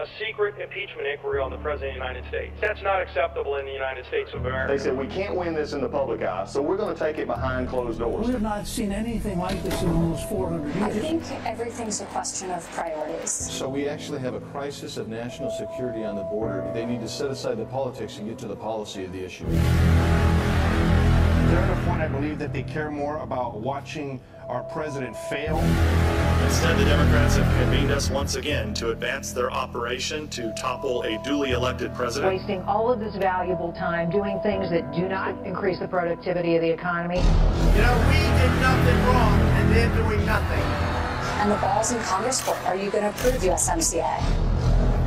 a secret impeachment inquiry on the President of the United States. That's not acceptable in the United States of America. They said, we can't win this in the public eye, so we're going to take it behind closed doors. We have not seen anything like this in almost 400 years. I think everything's a question of priorities. So we actually have a crisis of national security on the border. They need to set aside the politics and get to the policy of the issue. They're at a point, I believe, that they care more about watching our president fail. Instead, the Democrats have convened us once again to advance their operation to topple a duly elected president. Wasting all of this valuable time doing things that do not increase the productivity of the economy. You know, we did nothing wrong, and they're doing nothing. And the ball's in Congress court. Are you going to approve USMCA?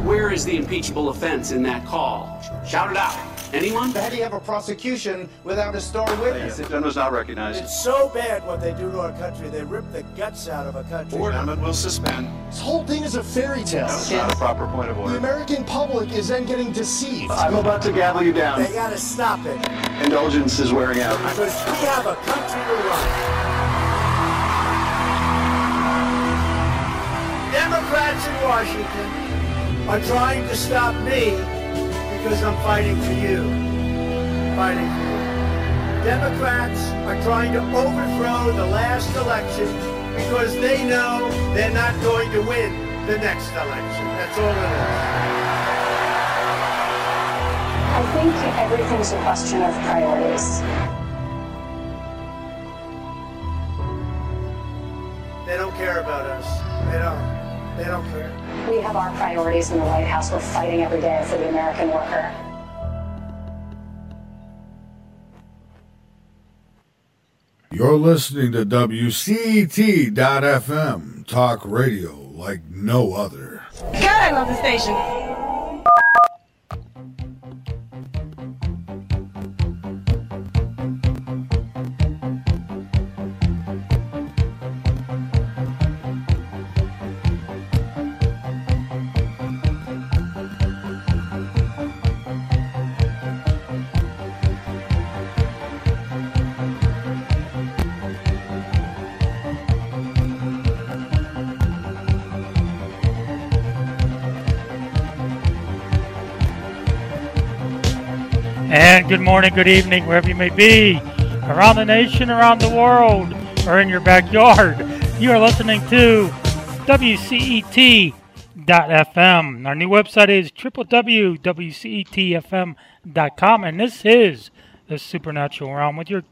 Where is the impeachable offense in that call? Shout it out. Anyone? How do you have a prosecution without a star witness? The gentleman is not recognized. It's so bad what they do to our country. They rip the guts out of a country. Board amendment will suspend. This whole thing is a fairy tale. That's not a proper point of order. The American public is then getting deceived. I'm about to gavel you down. They gotta stop it. Indulgence is wearing out. Because we have a country to run. Democrats in Washington are trying to stop me because I'm fighting for you. Fighting for you. Democrats are trying to overthrow the last election because they know they're not going to win the next election. That's all it is. I think everything's a question of priorities. They don't care about us. They don't. They don't care. We have our priorities in the White House. We're fighting every day for the American worker. You're listening to WCET.FM, talk radio like no other. God, I love the station. And good morning, good evening, wherever you may be, around the nation, around the world, or in your backyard. You are listening to WCET.FM. Our new website is www.wcetfm.com, and this is the Supernatural Realm with your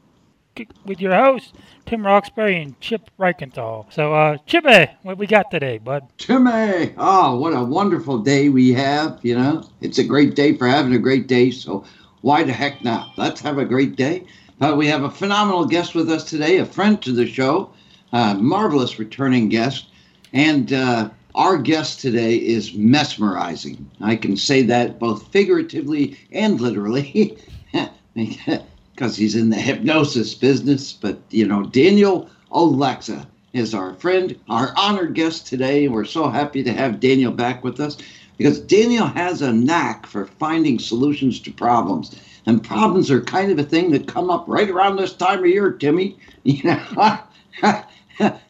with your host Tim Roxbury and Chip Reichenthal. So, uh, Chippy, what we got today, bud? Chippy, oh, what a wonderful day we have. You know, it's a great day for having a great day. So why the heck not? Let's have a great day. Uh, we have a phenomenal guest with us today, a friend to the show, a marvelous returning guest, and uh, our guest today is mesmerizing. I can say that both figuratively and literally, because he's in the hypnosis business. But you know, Daniel Olexa is our friend, our honored guest today. We're so happy to have Daniel back with us because Daniel has a knack for finding solutions to problems. And problems are kind of a thing that come up right around this time of year, Timmy. You know,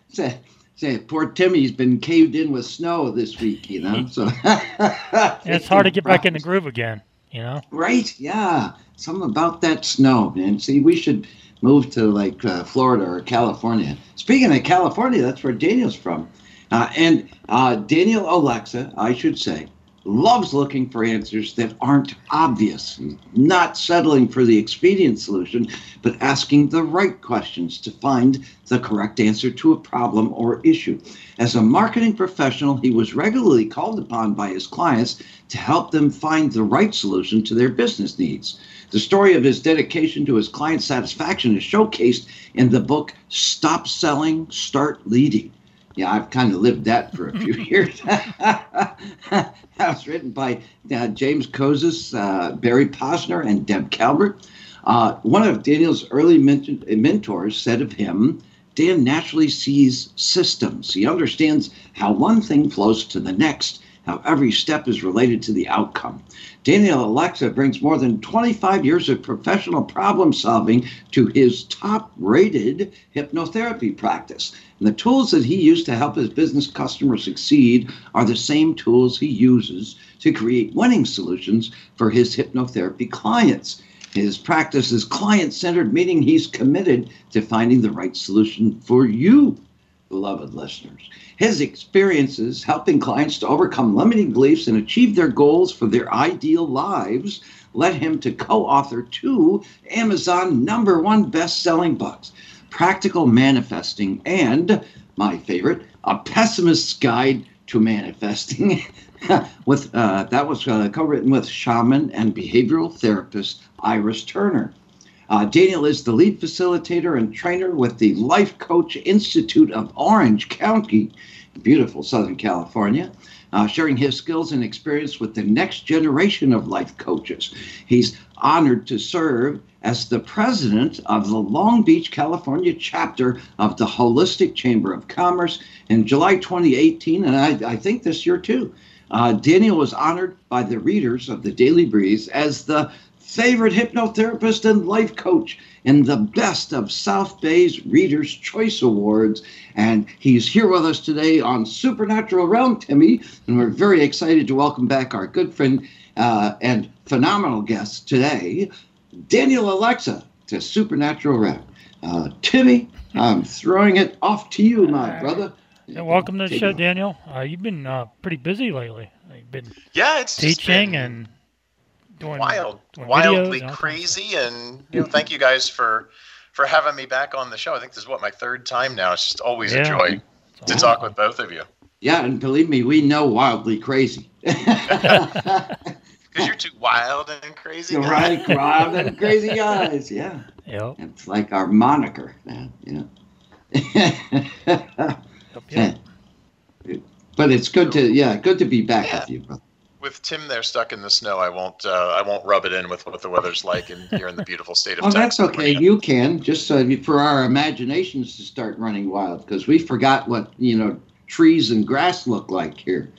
say, say, poor Timmy's been caved in with snow this week. You know, so it's hard to get back in the groove again. You know, right? Yeah, something about that snow, man. See, we should move to like uh, Florida or California. Speaking of California, that's where Daniel's from. Uh, and uh, Daniel Olexa, I should say, loves looking for answers that aren't obvious, not settling for the expedient solution, but asking the right questions to find the correct answer to a problem or issue. As a marketing professional, he was regularly called upon by his clients to help them find the right solution to their business needs. The story of his dedication to his client satisfaction is showcased in the book Stop Selling, Start Leading yeah, I've kind of lived that for a few years. that was written by uh, James Kouzes, uh, Barry Posner, and Deb Calvert. Uh, one of Daniel's early ment- mentors said of him, Dan naturally sees systems. He understands how one thing flows to the next how every step is related to the outcome. Daniel Olexa brings more than 25 years of professional problem solving to his top rated hypnotherapy practice. And the tools that he used to help his business customers succeed are the same tools he uses to create winning solutions for his hypnotherapy clients. His practice is client centered, meaning he's committed to finding the right solution for you, beloved listeners. His experiences helping clients to overcome limiting beliefs and achieve their goals for their ideal lives led him to co author two Amazon number one best selling books Practical Manifesting and, my favorite, A Pessimist's Guide to Manifesting. with uh, that was uh, co-written with shaman and behavioral therapist Iris Turner. Uh, Daniel is the lead facilitator and trainer with the Life Coach Institute of Orange County, beautiful Southern California, uh, sharing his skills and experience with the next generation of life coaches. He's honored to serve as the president of the Long Beach, California chapter of the Holistic Chamber of Commerce in July 2018, and I, I think this year too. Uh, Daniel was honored by the readers of the Daily Breeze as the favorite hypnotherapist and life coach in the Best of South Bay's Readers' Choice Awards. And he's here with us today on Supernatural Realm, Timmy. And we're very excited to welcome back our good friend uh, and phenomenal guest today, Daniel Olexa, to Supernatural Realm. Uh, Timmy, I'm throwing it off to you, my brother. Yeah, welcome to the show, Daniel. Uh, you've been uh, pretty busy lately. You've been yeah, it's teaching and doing wild, doing wildly videos and all crazy, and you know, thank you guys for for having me back on the show. I think this is what my third time now. It's just always a Yeah. joy to talk with both of you Yeah, and believe me, we know wildly crazy. because you're two wild and crazy. You're guys. right, wild and crazy guys. Yeah. Yep. It's like our moniker now, you know. But it's good to yeah, good to be back with you, brother. With Tim there stuck in the snow, I won't uh, I won't rub it in with what the weather's like in here in the beautiful state of Oh, that's okay. You can just uh, for our imaginations to start running wild because we forgot what you know trees and grass look like here.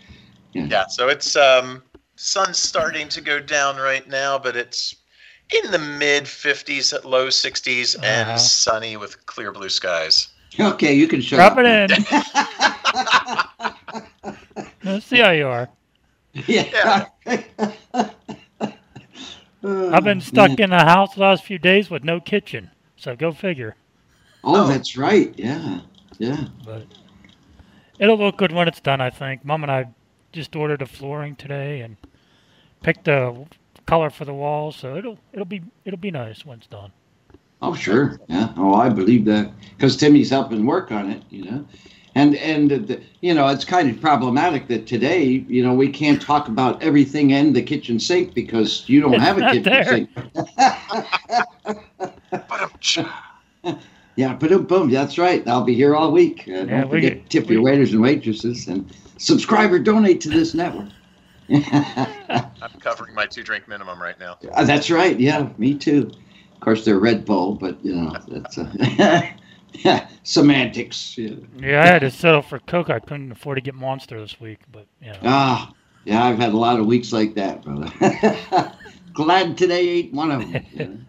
Yeah, yeah so it's um sun's starting to go down right now, but it's in the mid 50s, at low 60s, Uh-huh. and sunny with clear blue skies. Okay, you can shut Drop up. it in. Let's see how you are. Yeah. I've been oh, stuck in the house the last few days with no kitchen, so go figure. Oh, oh, that's right. Yeah, yeah. But it'll look good when it's done, I think. Mom and I just ordered the flooring today and picked the color for the walls, so it'll it'll be it'll be nice when it's done. Oh, sure. Yeah. Oh, I believe that because Timmy's helping work on it, you know. And and uh, the, you know it's kind of problematic that today you know we can't talk about everything in the kitchen sink because you don't It's have a not kitchen there. sink. yeah, boom, boom. That's right. I'll be here all week. Uh, Yeah, don't we forget get- tip your waiters and waitresses and subscribe or donate to this network. I'm covering my two drink minimum right now. Uh, that's right. Yeah, me too. Of course, they're Red Bull, but you know that's uh, semantics. Yeah. Yeah, I had to settle for Coke. I couldn't afford to get Monster this week, but yeah. Ah, yeah, I've had a lot of weeks like that, brother. Glad today ain't one of them.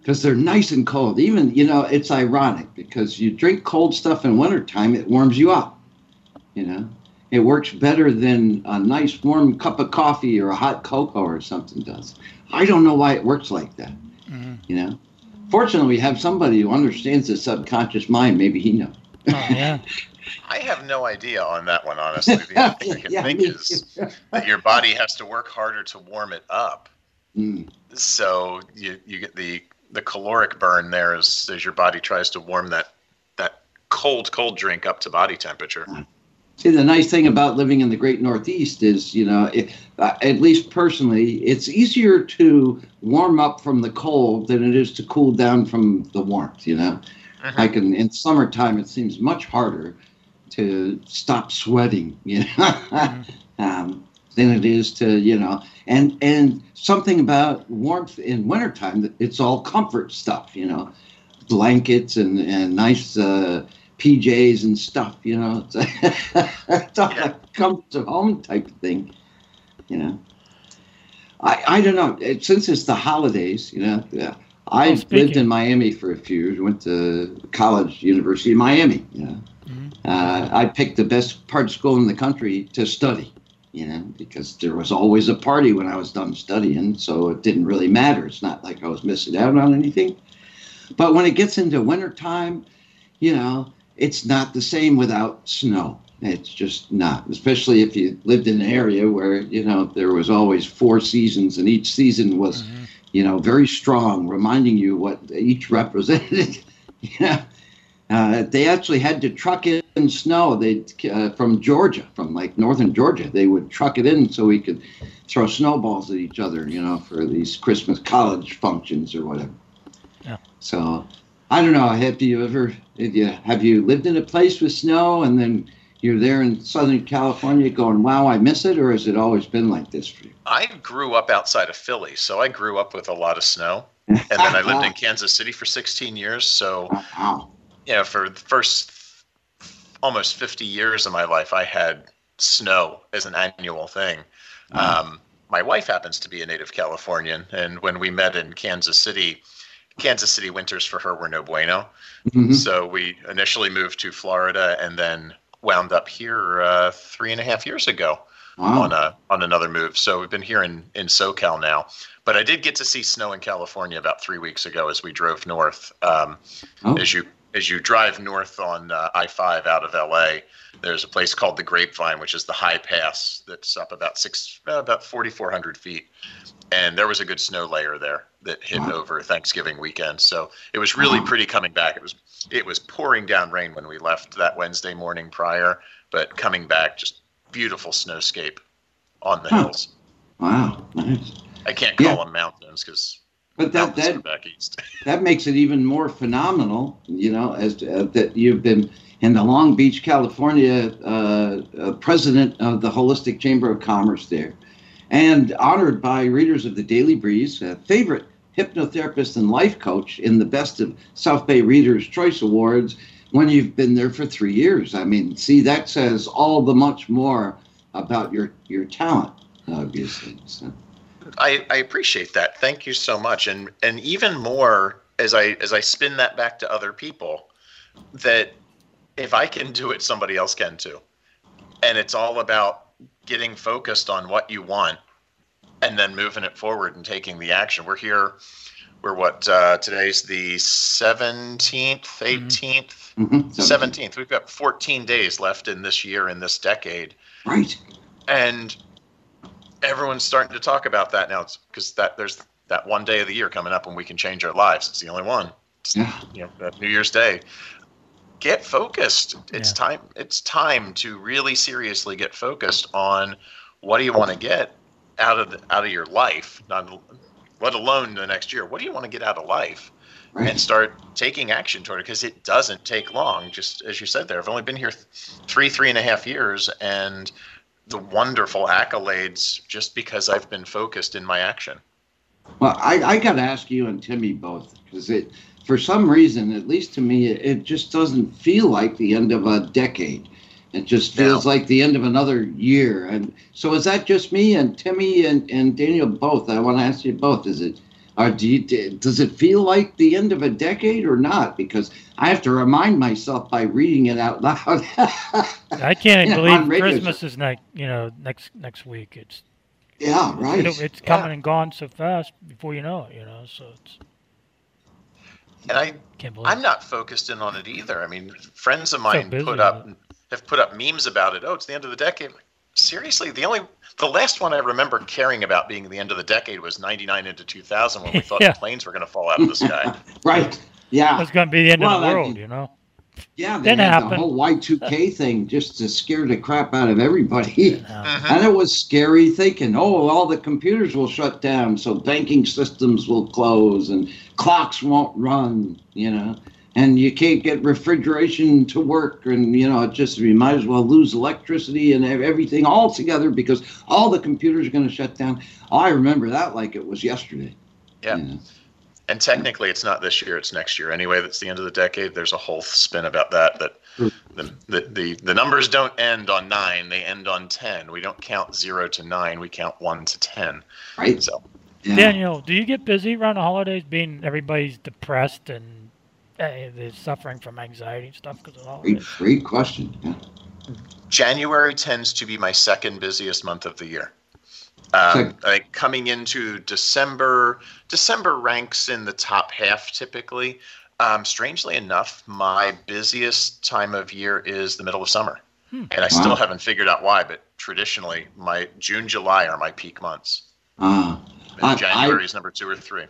Because they're nice and cold. Even, you know, it's ironic because you drink cold stuff in wintertime, it warms you up. You know, it works better than a nice warm cup of coffee or a hot cocoa or something does. I don't know why it works like that. You know, fortunately, we have somebody who understands the subconscious mind. Maybe he knows. Oh, yeah. I have no idea on that one, honestly. The only thing I can Yeah, think is that your body has to work harder to warm it up. Mm. So you, you get the, the caloric burn there as, as your body tries to warm that, that cold, cold drink up to body temperature. See, the nice thing about living in the great Northeast is, you know, it, uh, at least personally, it's easier to warm up from the cold than it is to cool down from the warmth, you know? I can in summertime, it seems much harder to stop sweating, you know, um, than it is to, you know, and, and something about warmth in wintertime, it's all comfort stuff, you know, blankets and, and nice, uh, PJs and stuff. You know, it's, it's all a come to home type of thing. You know, I I don't know. It, since it's the holidays, you know, yeah, I lived in Miami for a few years. Went to college, University of Miami. You know, uh, I picked the best part of school in the country to study. You know, because there was always a party when I was done studying, so it didn't really matter. It's not like I was missing out on anything. But when it gets into wintertime, you know, it's not the same without snow. It's just not, especially if you lived in an area where, you know, there was always four seasons and each season was, Mm-hmm. you know, very strong, reminding you what each represented. yeah. Uh, they actually had to truck in snow. They uh, from Georgia, from like northern Georgia, they would truck it in so we could throw snowballs at each other, you know, for these Christmas college functions or whatever. Yeah. So I don't know. Have you ever have you, have you lived in a place with snow and then you're there in Southern California going, "Wow, I miss it," or has it always been like this for you? I grew up outside of Philly, so I grew up with a lot of snow. And then I lived in Kansas City for 16 years. So, wow. you know, for the first almost 50 years of my life, I had snow as an annual thing. Um, my wife happens to be a native Californian. And when we met in Kansas City, Kansas City winters for her were no bueno. Mhm. So we initially moved to Florida and then wound up here uh, three and a half years ago Wow. on a on another move. So we've been here in in SoCal now. But I did get to see snow in California about three weeks ago as we drove north. Um, Oh. As you as you drive north on uh, I five out of LA, there's a place called the Grapevine, which is the high pass that's up about six uh, about 4,400 feet, and there was a good snow layer there that hit over Thanksgiving weekend. So it was really pretty coming back. It was it was pouring down rain when we left that Wednesday morning prior, but coming back just beautiful snowscape on the Huh. hills. Wow, nice. I can't call Yeah. them mountains because But that that that makes it even more phenomenal, you know, as uh, that you've been in the Long Beach, California, uh, uh, president of the Holistic Chamber of Commerce there, and honored by readers of the Daily Breeze, a favorite hypnotherapist and life coach in the Best of South Bay Readers Choice Awards when you've been there for three years. I mean, see, that says all the much more about your your talent, obviously. So. I, I appreciate that. Thank you so much. And and even more as I as I spin that back to other people, that if I can do it, somebody else can too. And it's all about getting focused on what you want and then moving it forward and taking the action. We're here. We're what uh, today's the 17th, 18th, Mhm, 17th. We've got 14 days left in this year, in this decade Right. and everyone's starting to talk about that now because that there's that one day of the year coming up when we can change our lives. It's the only one. It's, Yeah. you know that new year's day. Get focused. It's time it's time to really seriously get focused on what do you want to get out of the, out of your life not let alone the next year. What do you want to get out of life? And start taking action toward it because it doesn't take long. Just as you said there i've only been here th- three three and a half years and the wonderful accolades just because i've been focused in my action Well, I, I got to ask you and Timmy both because it, for some reason, at least to me, it, it just doesn't feel like the end of a decade. It just feels like the end of another year. And so, is that just me and Timmy and, and Daniel both? I want to ask you both. Is it, or do you, does it feel like the end of a decade or not? Because I have to remind myself by reading it out loud. I can't You know, believe on radio Christmas is next. You know, next next week. It's Yeah, right. It'll, it's coming and gone so fast before you know it. You know, so it's and i can't believe. i'm not focused in on it either i mean friends of mine busy put with up have put up memes about it oh it's the end of the decade seriously the only the last one i remember caring about being the end of the decade was 99 into 2000 when we thought Yeah. planes were going to fall out of the sky right. Yeah. It was going to be the end Well, of the world. mean- You know. Yeah, they Didn't had happen. the whole Y2K thing just to scare the crap out of everybody. Mm-hmm. And it was scary thinking, oh, all the computers will shut down, so banking systems will close and clocks won't run, you know, and you can't get refrigeration to work. And, you know, it just, you might as well lose electricity and ev- everything all together because all the computers are going to shut down. Oh, I remember that like it was yesterday. yeah you know. And technically, it's not this year; it's next year anyway. That's the end of the decade. There's a whole spin about that. That the the the, the numbers don't end on nine; they end on ten. We don't count zero to nine; we count one to ten. Right. So, Daniel, do you get busy around the holidays? Being everybody's depressed and they're suffering from anxiety and stuff because of all holidays. Great, great question. Yeah. January tends to be my second busiest month of the year. Um, I think coming into December, December ranks in the top half typically. Um, strangely enough, my busiest time of year is the middle of summer, Hmm. and I still haven't figured out why. But traditionally, my June, July are my peak months. Uh, And I- January I- is number two or three.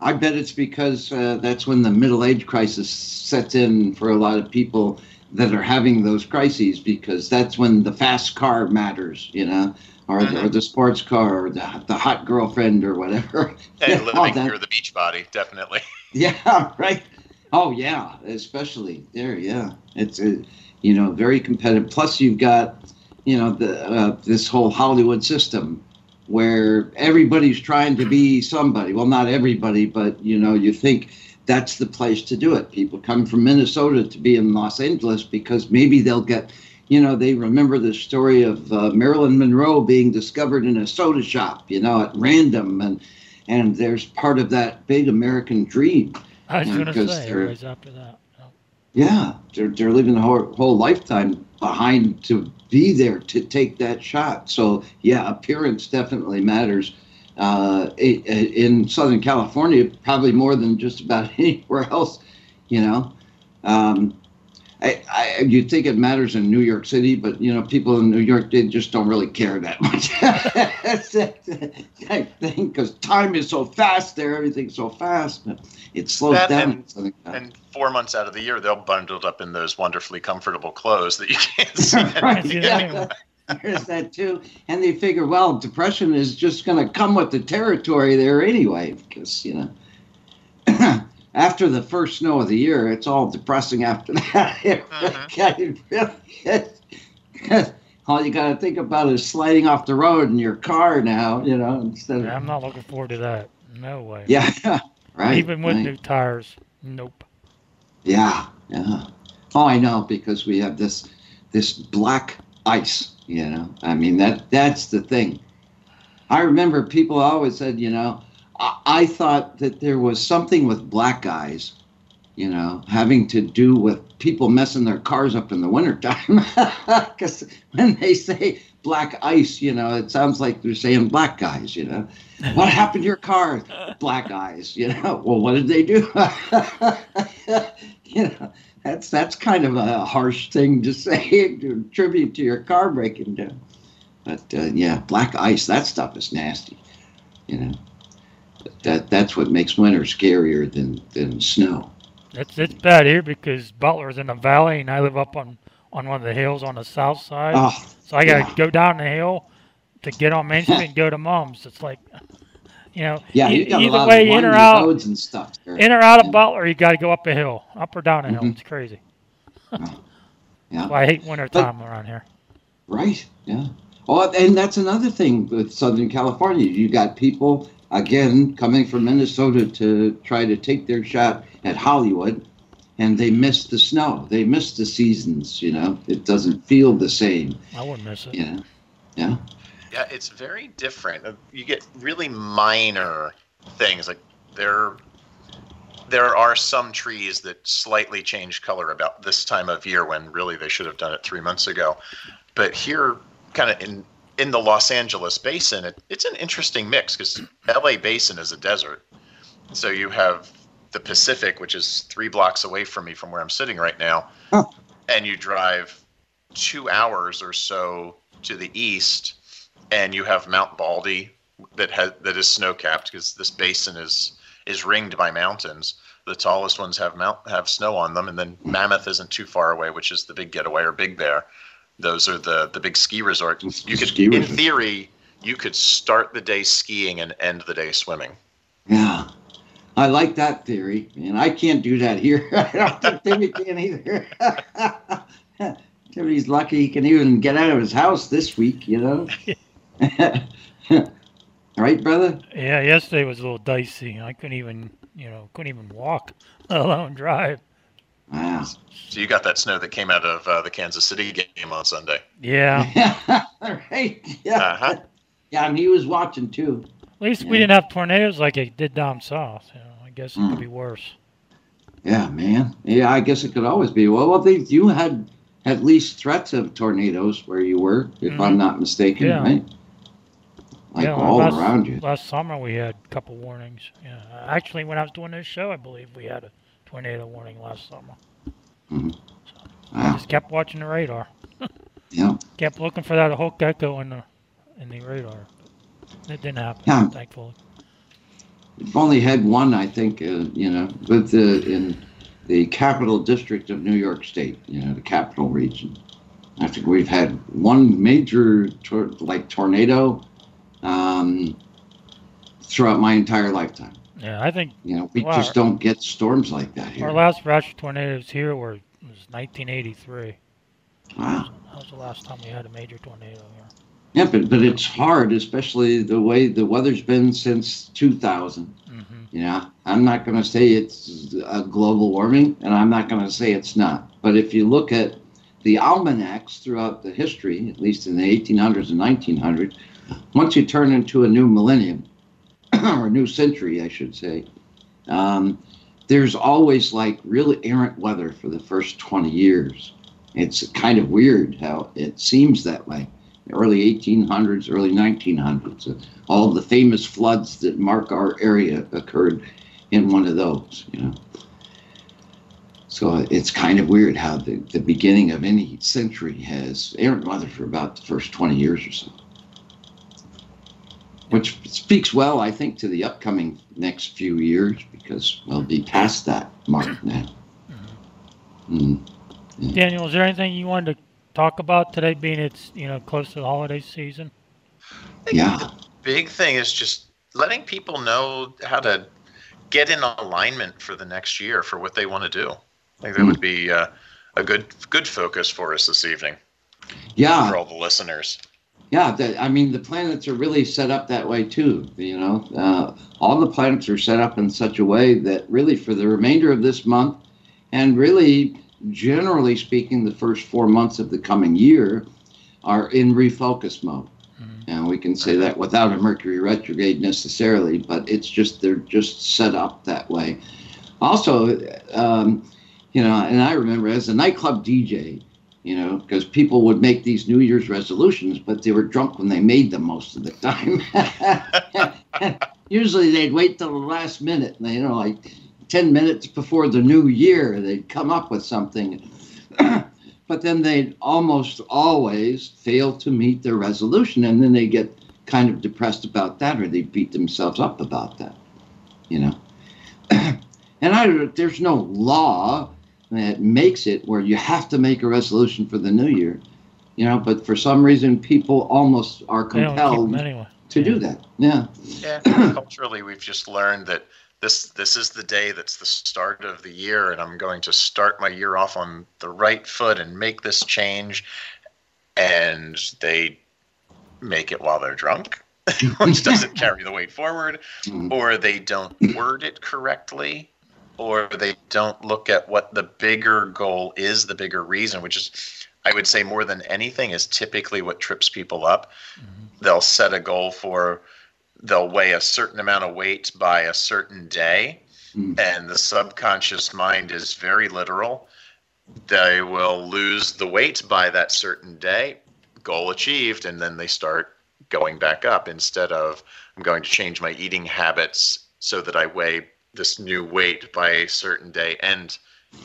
I bet it's because uh, that's when the middle age crisis sets in for a lot of people that are having those crises because that's when the fast car matters, you know, or, Mm-hmm. or the sports car or the, the hot girlfriend or whatever. And All living that- near the beach body, definitely. Yeah, right. Oh yeah, especially there. Yeah, it's a, you know very competitive. Plus you've got you know the uh, this whole Hollywood system where everybody's trying to be somebody. Well, not everybody, but you know you think that's the place to do it. People come from Minnesota to be in Los Angeles because maybe they'll get. You know, they remember the story of uh, Marilyn Monroe being discovered in a soda shop, you know, at random, and and there's part of that big American dream. I was going to say, everybody's after that. yeah, they're, they're living a whole, whole lifetime behind to be there to take that shot. So, yeah, appearance definitely matters. Uh, i- i- in Southern California, probably more than just about anywhere else, you know. Um, I, I, you'd think it matters in New York City, but, you know, people in New York, they just don't really care that much. That's that, that thing, because time is so fast there, everything's so fast. But it slows That down. and- in Southern California. And four months out of the year, they're bundled up in those wonderfully comfortable clothes that you can't see. right, anything yeah. There's that too. And they figure, well, depression is just going to come with the territory there anyway, because, you know, after the first snow of the year, it's all depressing after that. It really- mm-hmm. it really all you got to think about is sliding off the road in your car now, you know, instead of. I'm not looking forward to that. No way. Yeah, right. Even with right. new tires, nope. Yeah, yeah. Oh, I know because we have this this black ice. You know, I mean that that's the thing. I remember people always said, you know, I, I thought that there was something with black guys, you know, having to do with people messing their cars up in the wintertime. Because when they say black ice, you know, it sounds like they're saying black guys, you know. What happened to your car? Black eyes, you know. Well, what did they do? you know, that's that's kind of a harsh thing to say to attribute to your car breaking down. But uh, yeah, black ice, that stuff is nasty, you know. But that that's what makes winter scarier than than snow. It's it's bad here because Butler's in the valley and I live up on on one of the hills on the south side. Oh, so I gotta yeah. go down the hill to get on Main Street and go to Mom's. It's like, you know, Yeah, e- you got a either way, in or out, roads and stuff. in or out of Butler, you got to go up a hill, up or down a hill. Mhm. It's crazy. Yeah. I hate winter time around here. Right. Yeah. Oh, and that's another thing with Southern California. You got people again coming from Minnesota to try to take their shot at Hollywood, and they miss the snow. They miss the seasons. You know, it doesn't feel the same. I wouldn't miss it. Know. Yeah. Yeah, it's very different. Uh, You get really minor things like there there are some trees that slightly change color about this time of year when really they should have done it 3 months ago. But here kind of in in the Los Angeles basin, it, it's an interesting mix cuz LA basin is a desert. So you have the Pacific which is 3 blocks away from me from where I'm sitting right now. And you drive 2 hours or so to the east and you have Mount Baldy that has that is snow capped because this basin is is ringed by mountains. The tallest ones have mount have snow on them, and then Mammoth isn't too far away, which is the Big Getaway or Big Bear. Those are the the big ski resorts. You could, Ski in resort. theory, you could start the day skiing and end the day swimming. Yeah. I like that theory, and I can't do that here. I don't think Timmy can either. Timmy's lucky he can even get out of his house this week, you know. Right, brother? Yeah, yesterday was a little dicey. I couldn't even, you know, couldn't even walk, let alone drive. Wow. So you got that snow that came out of uh, the Kansas City game on Sunday. Yeah. right. Yeah. Uh-huh. Yeah, and he was watching too. At least we didn't have tornadoes like it did down south. You know, I guess it could be worse. Yeah, man. Yeah, I guess it could always be. Well, well, they you had at least threats of tornadoes where you were, if I'm Mhm. not mistaken, Yeah. right? Like yeah, all last, around you. Last summer we had a couple warnings. Yeah, actually, when I was doing this show, I believe we had a tornado warning last summer. Mhm. I just kept watching the radar. Yeah. Kept looking for that hook echo in the in the radar. It didn't happen, Yeah. thankfully. We've only had one, I think, uh, you know, with the in the capital district of New York State, you know, the capital region. I think we've had one major tor- like tornado um, throughout my entire lifetime. Yeah, I think You know, we Wow. just don't get storms like that here. our last rash of tornadoes here were was 1983. Wow. That was the last time we had a major tornado here. Yeah, but but it's hard, especially the way the weather's been since 2000. You know, I'm not going to say it's a global warming, and I'm not going to say it's not. But if you look at the almanacs throughout the history, at least in the 1800s and 1900s, once you turn into a new millennium or a new century, I should say, um, there's always like really errant weather for the first 20 years. It's kind of weird how it seems that way. Early 1800s, early 1900s, uh, all the famous floods that mark our area occurred in one of those, you know. So it's kind of weird how the, the beginning of any century has errant weather for about the first 20 years or so. Which speaks well, I think, to the upcoming next few years because we'll be past that mark now. Mm. Daniel, is there anything you wanted to talk about today, being it's you know close to the holiday season? Yeah. The Big thing is just letting people know how to get in alignment for the next year for what they want to do. I think that would be uh, a good good focus for us this evening Yeah. for all the listeners. Yeah, the, I mean, the planets are really set up that way too. You know, uh, all the planets are set up in such a way that really for the remainder of this month, and really, generally speaking, the first four months of the coming year are in refocus mode. And we can say that without a Mercury retrograde necessarily, but it's just they're just set up that way. Also, um, you know, and I remember as a nightclub DJ, you know, because people would make these New Year's resolutions, but they were drunk when they made them most of the time. Usually they'd wait till the last minute, and, you know, like 10 minutes before the new year, they'd come up with something. but then they'd almost always fail to meet their resolution, and then they get kind of depressed about that, or they beat themselves up about that, you know. and I, there's no law that makes it where you have to make a resolution for the new year, you know. But for some reason, people almost are They don't keep compelled anyway. to do that. Yeah. Yeah, culturally, we've just learned that this this is the day that's the start of the year, and I'm going to start my year off on the right foot and make this change. And they make it while they're drunk, which doesn't carry the weight forward, mm. or they don't word it correctly, or they don't look at what the bigger goal is, the bigger reason, which is, I would say, more than anything, is typically what trips people up. Mm-hmm. They'll set a goal for they'll weigh a certain amount of weight by a certain day mm. and the subconscious mind is very literal. They will lose the weight by that certain day goal achieved and then they start going back up instead of i'm going to change my eating habits so that i weigh this new weight by a certain day and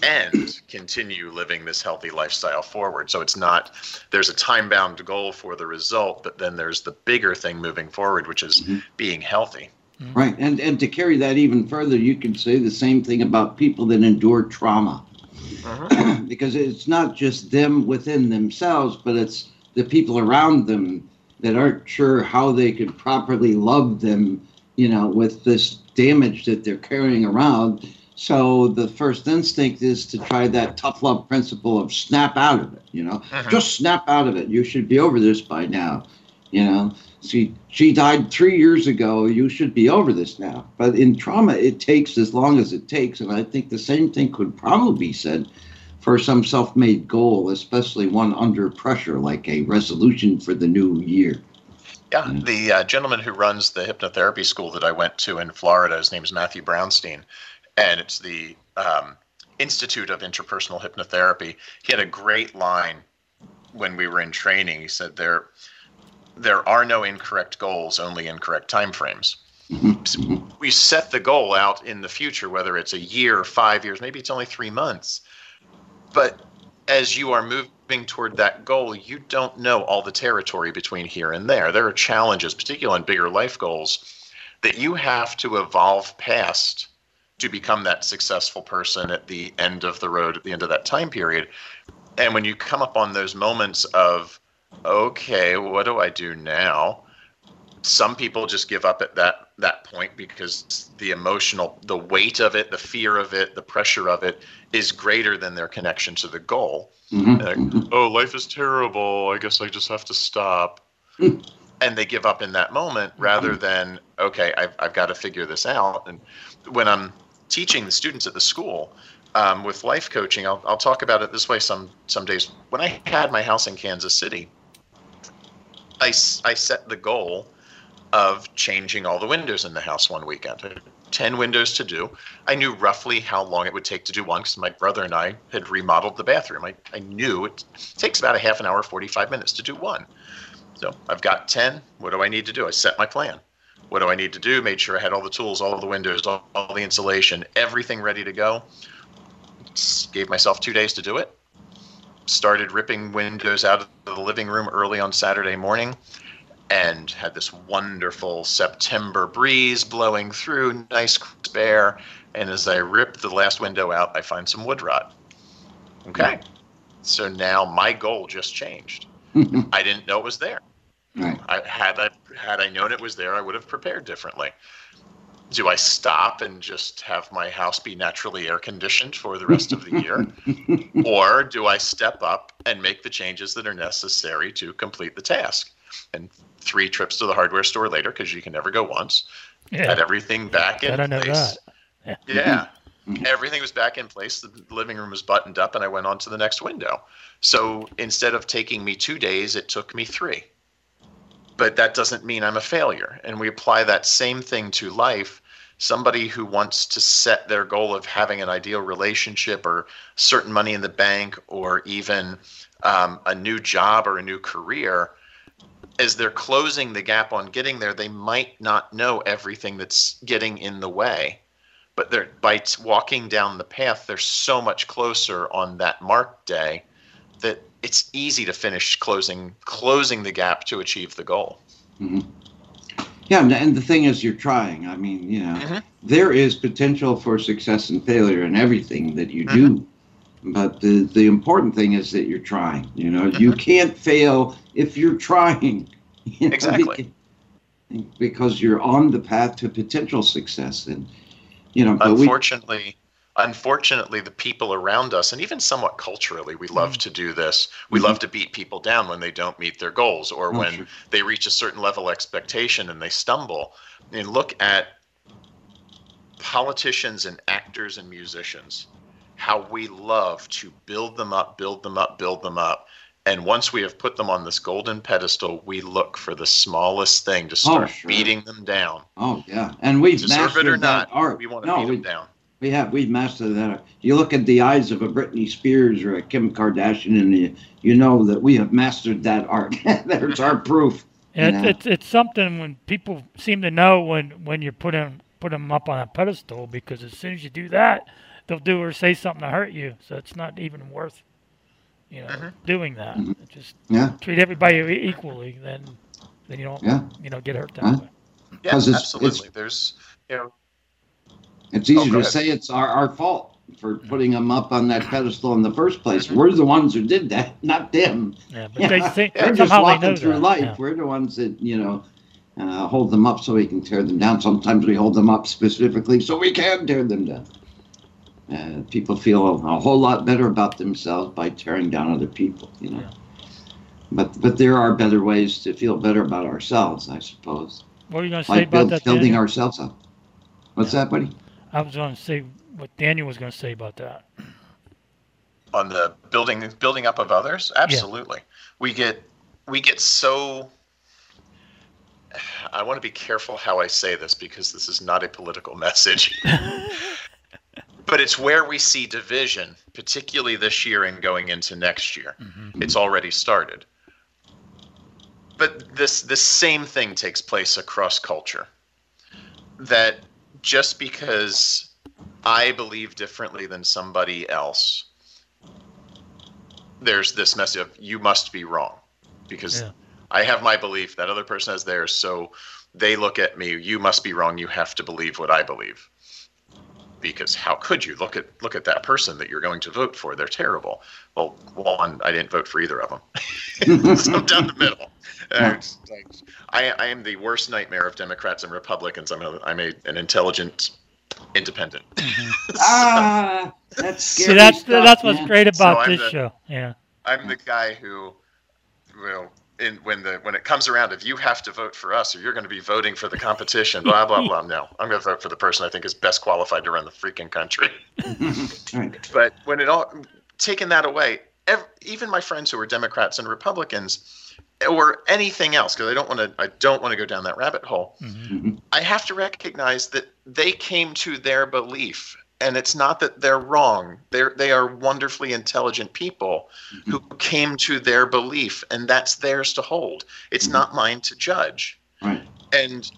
and continue living this healthy lifestyle forward. So it's not there's a time bound goal for the result but then there's the bigger thing moving forward which is mm-hmm. being healthy. Mm-hmm. Right, and and to carry that even further, you can say the same thing about people that endure trauma, mm-hmm. because it's not just them within themselves, but it's the people around them that aren't sure how they could properly love them, you know, with this damage that they're carrying around. So the first instinct is to try that tough love principle of snap out of it, you know, Mhm. just snap out of it. You should be over this by now. You know, she she died three years ago. You should be over this now. But in trauma, it takes as long as it takes, and I think the same thing could probably be said for some self-made goal, especially one under pressure, like a resolution for the new year. Yeah, the uh, gentleman who runs the hypnotherapy school that I went to in Florida, his name is Matthew Brownstein, and it's the um, Institute of Interpersonal Hypnotherapy. He had a great line when we were in training. He said there there are no incorrect goals, only incorrect timeframes. we set the goal out in the future, whether it's a year, five years, maybe it's only three months. But as you are moving toward that goal, you don't know all the territory between here and there. There are challenges, particularly on bigger life goals, that you have to evolve past to become that successful person at the end of the road, at the end of that time period. And when you come up on those moments of, okay, what do I do now? Some people just give up at that that point because the emotional, the weight of it, the fear of it, the pressure of it is greater than their connection to the goal. Mm-hmm. Like, oh, life is terrible. I guess I just have to stop. and they give up in that moment rather than, okay, I've, I've got to figure this out. And when I'm teaching the students at the school um, with life coaching, I'll, I'll talk about it this way some, some days. When I had my house in Kansas City, I, I set the goal of changing all the windows in the house one weekend. 10 windows to do. I knew roughly how long it would take to do one because my brother and I had remodeled the bathroom. I, I knew it takes about a half an hour, 45 minutes to do one. So I've got 10. What do I need to do? I set my plan. What do I need to do? Made sure I had all the tools, all the windows, all, all the insulation, everything ready to go. Gave myself two days to do it. Started ripping windows out of the living room early on Saturday morning and had this wonderful September breeze blowing through, nice crisp air. And as I rip the last window out, I find some wood rot. Okay. So now my goal just changed. I didn't know it was there. Right. I had I had I known it was there, I would have prepared differently. Do I stop and just have my house be naturally air conditioned for the rest of the year? or do I step up and make the changes that are necessary to complete the task? And three trips to the hardware store later, because you can never go once, Yeah. had everything back in I know place. that. Yeah. Everything was back in place. The living room was buttoned up, and I went on to the next window. So instead of taking me two days, it took me three. But that doesn't mean I'm a failure. And we apply that same thing to life. Somebody who wants to set their goal of having an ideal relationship or certain money in the bank or even um, a new job or a new career, as they're closing the gap on getting there, they might not know everything that's getting in the way but they're by walking down the path they're so much closer on that mark day that it's easy to finish closing closing the gap to achieve the goal Mhm. Yeah, and- and the thing is, you're trying. I mean, you know, there is potential for success and failure in everything that you do. But the, the important thing is that you're trying. You know, you mm-hmm. can't fail if you're trying. you know, Exactly. Because you're on the path to potential success. And, you know, but we, unfortunately unfortunately the people around us and even somewhat culturally we love mm. to do this we mm-hmm. love to beat people down when they don't meet their goals or Oh, when sure. they reach a certain level of expectation and they stumble and look at politicians and actors and musicians how we love to build them up build them up build them up and once we have put them on this golden pedestal we look for the smallest thing to start oh, sure. beating them down oh, yeah. And we've deserve mastered it or that not art. we want to No, beat we- them down We have. We've mastered that. You look at the eyes of a Britney Spears or a Kim Kardashian, and you, you know that we have mastered that art. There's our proof. you It's, know? it's it's something when people seem to know when when you put them put them up on a pedestal because as soon as you do that, they'll do or say something to hurt you. So it's not even worth, you know, mm-hmm. doing that. Mm-hmm. Just Yeah. treat everybody e- equally, then then you don't Yeah. you know get hurt that Huh? way. Yeah, 'Cause it's- absolutely. There's, you know, It's easy Oh, to ahead. say it's our, our fault for mm-hmm. putting them up on that pedestal in the first place. We're the ones who did that, not them. Yeah, but they think- They're just somehow they walking through that, life. yeah. We're the ones that, you know, uh, hold them up so we can tear them down. Sometimes we hold them up specifically so we can tear them down. Uh, people feel a whole lot better about themselves by tearing down other people, you know. But but there are better ways to feel better about ourselves, I suppose. What are you going to say Like about build, that? building Daniel? ourselves up. What's that, buddy? I was going to say what Daniel was going to say about that. on the building building up of others absolutely we get we get so i want to be careful how i say this because this is not a political message but it's where we see division particularly this year and going into next year mm-hmm. it's already started but this this same thing takes place across culture that just because i believe differently than somebody else there's this message of you must be wrong because Yeah. I have my belief that other person has theirs, so they look at me. You must be wrong. You have to believe what I believe. Because how could you look at look at that person that you're going to vote for? They're terrible. Well, one, I didn't vote for either of them. so I'm down the middle. Uh, like, I, I am the worst nightmare of Democrats and Republicans. I'm a, I'm a, an intelligent independent. ah, that's See, that's stuff, that's what's man. great about I'm this the- show. Yeah. I'm the guy who, well, in when the when it comes around, if you have to vote for us or you're going to be voting for the competition, blah blah blah. No, I'm going to vote for the person I think is best qualified to run the freaking country. But when it all taking that away, ev- even my friends who are Democrats and Republicans, or anything else, because I don't want to, I don't want to go down that rabbit hole. Mm-hmm. Mm-hmm. I have to recognize that they came to their belief, and it's not that they're wrong. They're they are wonderfully intelligent people who mm-hmm. came to their belief, and that's theirs to hold. It's mm-hmm. not mine to judge. Right. And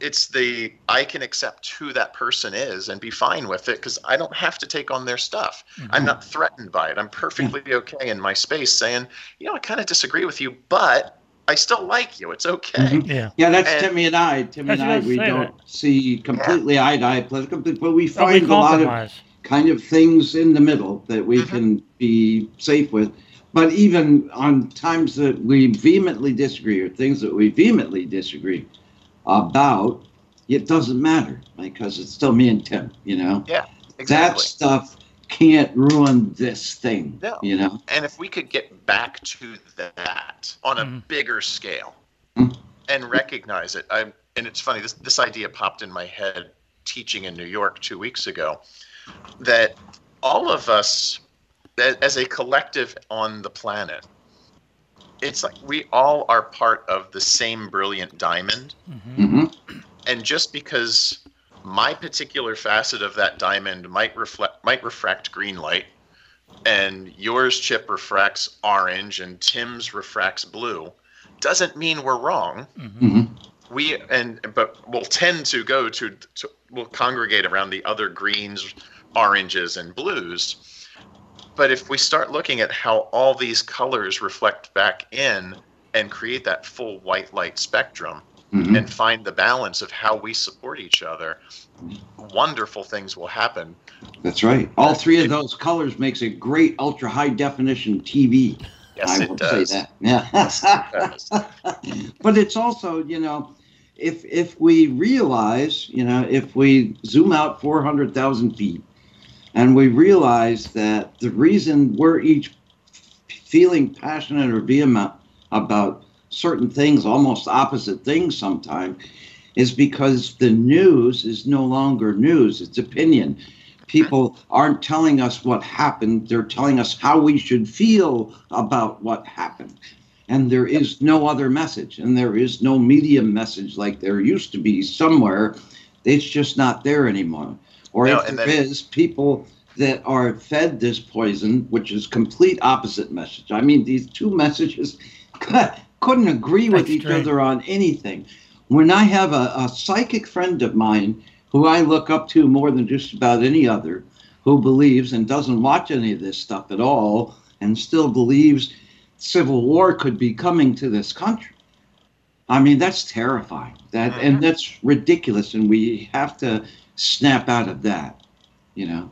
it's the I can accept who that person is and be fine with it because I don't have to take on their stuff. I'm mm-hmm. not threatened by it. I'm perfectly mm. okay in my space saying, you know, I kind of disagree with you, but I still like you. It's okay. Yeah. Yeah, that's And- Timmy and I. Timmy and I I, we don't see completely eye to eye politically, but we But we find a lot of kind of things in the middle that we Mm-hmm. can be safe with. But even on times that we vehemently disagree or things that we vehemently disagree about, it doesn't matter because it's still me and Tim, you know? Yeah, exactly. That stuff can't ruin this thing, No. you know? And if we could get back to that on a Mm-hmm. bigger scale Mm. and recognize it, I and it's funny this this idea popped in my head teaching in New York two weeks ago that all of us as a collective on the planet it's like we all are part of the same brilliant diamond hmm and just because my particular facet of that diamond might reflect might refract green light and yours chip refracts orange and tim's refracts blue doesn't mean we're wrong. Hmm we and but we'll tend to go to, to we'll congregate around the other greens oranges and blues. But if we start looking at how all these colors reflect back in and create that full white light spectrum hmm and find the balance of how we support each other wonderful things will happen That's right. All three of those colors makes a great ultra high definition TV. yes I it does say that. Yeah. Yes, but it's also, you know, if if we realize, you know, if we zoom out 400,000 feet and we realize that the reason we're each feeling passionate or vehement about certain things, almost opposite things sometimes, is because the news is no longer news, it's opinion. People aren't telling us what happened, they're telling us how we should feel about what happened. And there is no other message, and there is no media message like there used to be somewhere. It's just not there anymore. Or No, if there then- is, people that are fed this poison, which is complete opposite message. I mean, these two messages couldn't agree with each Extreme. other on anything. When I have a, a psychic friend of mine who I look up to more than just about any other, who believes and doesn't watch any of this stuff at all, and still believes civil war could be coming to this country. I mean, that's terrifying. That and mm-hmm. that's ridiculous, and we have to snap out of that. You know,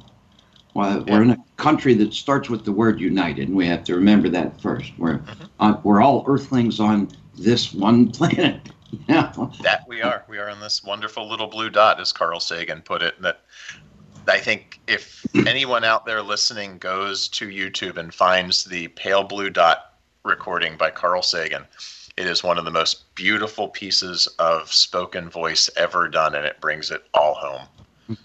well, we're in a country that starts with the word united, and we have to remember that first. We're uh, we're all Earthlings on this one planet. You know? that we are we are on this wonderful little blue dot as carl sagan put it And that i think if anyone out there listening goes to youtube and finds the pale blue dot recording by Carl Sagan. It is one of the most beautiful pieces of spoken voice ever done, and it brings it all home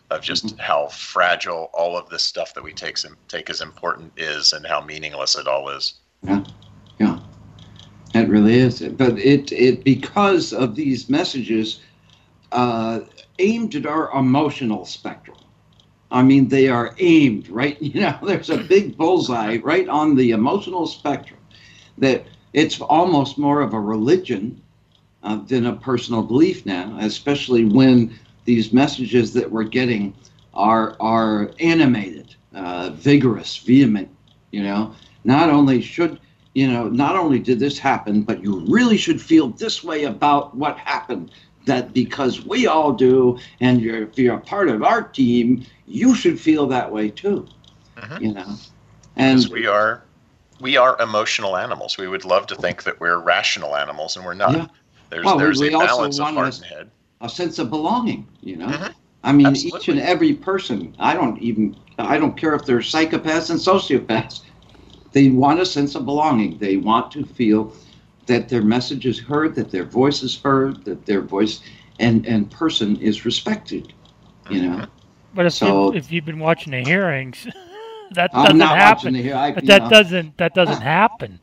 of just how fragile all of this stuff that we take, take as important is and how meaningless it all is. Yeah, yeah, it really is. But it it because of these messages uh, aimed at our emotional spectrum. I mean, they are aimed right. You know, there's a big bullseye right on the emotional spectrum. That it's almost more of a religion uh, than a personal belief now, especially when these messages that we're getting are are animated, uh, vigorous, vehement. You know, not only should you know, not only did this happen, but you really should feel this way about what happened. That because we all do, and you're, if you're a part of our team, you should feel that way too. Mm-hmm. You know, and because we are we are emotional animals. We would love to think that we're rational animals, and we're not. Yeah. There's Well, there's we a balance of heart and head. A sense of belonging. You know, Mhm. I mean, each and every person. I don't even. I don't care if they're psychopaths and sociopaths. They want a sense of belonging. They want to feel that their message is heard, that their voice is heard, that their voice and and person is respected. You know. But if, So- you, if you've been watching the hearings, that I'm doesn't happen. the I- but that know. doesn't that doesn't happen.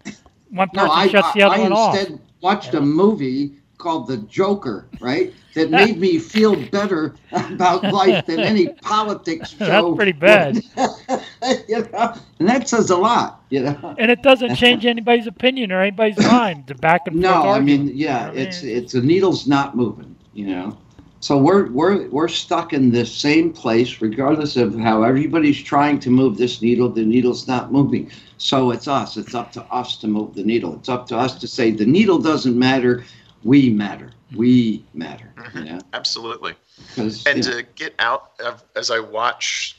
One person No, I, shuts the other I one off. instead watched a movie called The Joker, right? That made me feel better about life than any politics show. That's pretty bad. you know? And that says a lot, you know. And it doesn't change anybody's opinion or anybody's mind. The back and forth No, I mean, yeah, You know what I it's it's the needle's not moving, you know. So we're we're we're stuck in this same place, regardless of how everybody's trying to move this needle. The needle's not moving. So it's us. It's up to us to move the needle. It's up to us to say the needle doesn't matter. We matter. We matter. You know. Absolutely. and yeah. to get out of as I watch,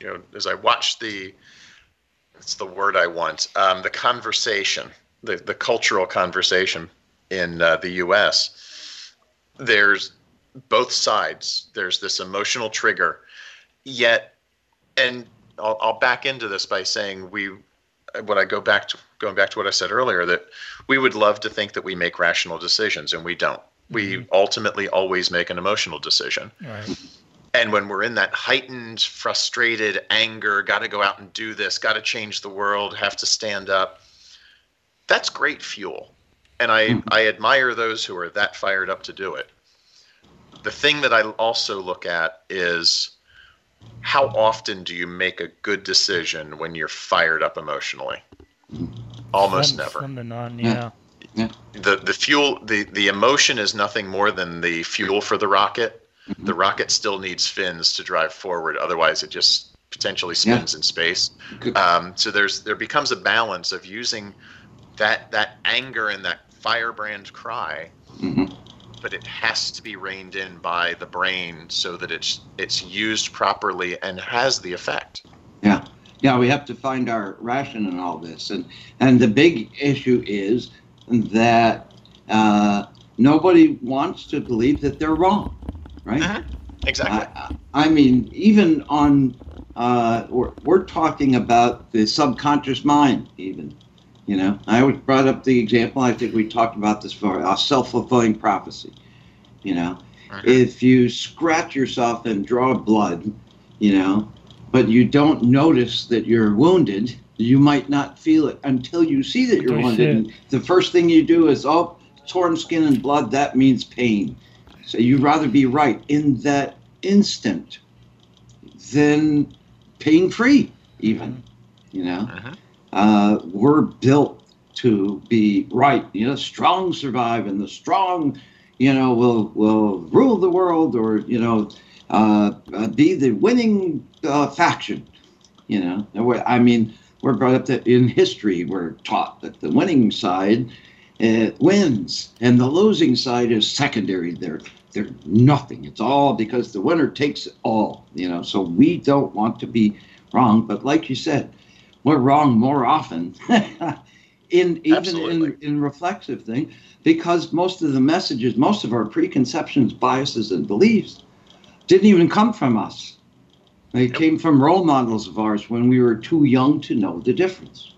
you know, as I watch the, it's the word I want, um, the conversation, the the cultural conversation in uh, the U.S. There's both sides. There's this emotional trigger, yet, and I'll, I'll back into this by saying we, when I go back to going back to what I said earlier, that we would love to think that we make rational decisions, and we don't. We mm-hmm. ultimately always make an emotional decision. Right. And when we're in that heightened, frustrated anger, got to go out and do this, got to change the world, have to stand up, that's great fuel. And I, mm-hmm. I admire those who are that fired up to do it. The thing that I also look at is how often do you make a good decision when you're fired up emotionally? Mm-hmm. Almost Slim- never. slim to none, yeah. the the fuel the the emotion is nothing more than the fuel for the rocket. The rocket still needs fins to drive forward otherwise it just potentially Yeah. spins in space. Um, so there's there becomes a balance of using that that anger and that firebrand cry Mhm. but it has to be reined in by the brain so that it's it's used properly and has the effect. Yeah, yeah, we have to find our ration in all this, and and the big issue is that uh, nobody wants to believe that they're wrong, right? exactly I, I mean, even on uh, we're, we're talking about the subconscious mind, even. You know, I always brought up the example. I think we talked about this before. A self-fulfilling prophecy. You know, if you scratch yourself and draw blood, you know, but you don't notice that you're wounded, you might not feel it until you see that you're wounded. And the first thing you do is, oh, torn skin and blood, that means pain. So you'd rather be right in that instant than pain free, even. You know, uh, we're built to be right. You know, strong survive, and the strong, you know, will will rule the world, or you know, be the winning uh, faction. You know, I mean, we're brought up that in history, we're taught that the winning side uh, wins, and the losing side is secondary. They're they're nothing. It's all because the winner takes it all. You know, so we don't want to be wrong. But like you said, we're wrong more often. in even in, in reflexive thing, because most of the messages, most of our preconceptions, biases, and beliefs didn't even come from us. They came from role models of ours when we were too young to know the difference.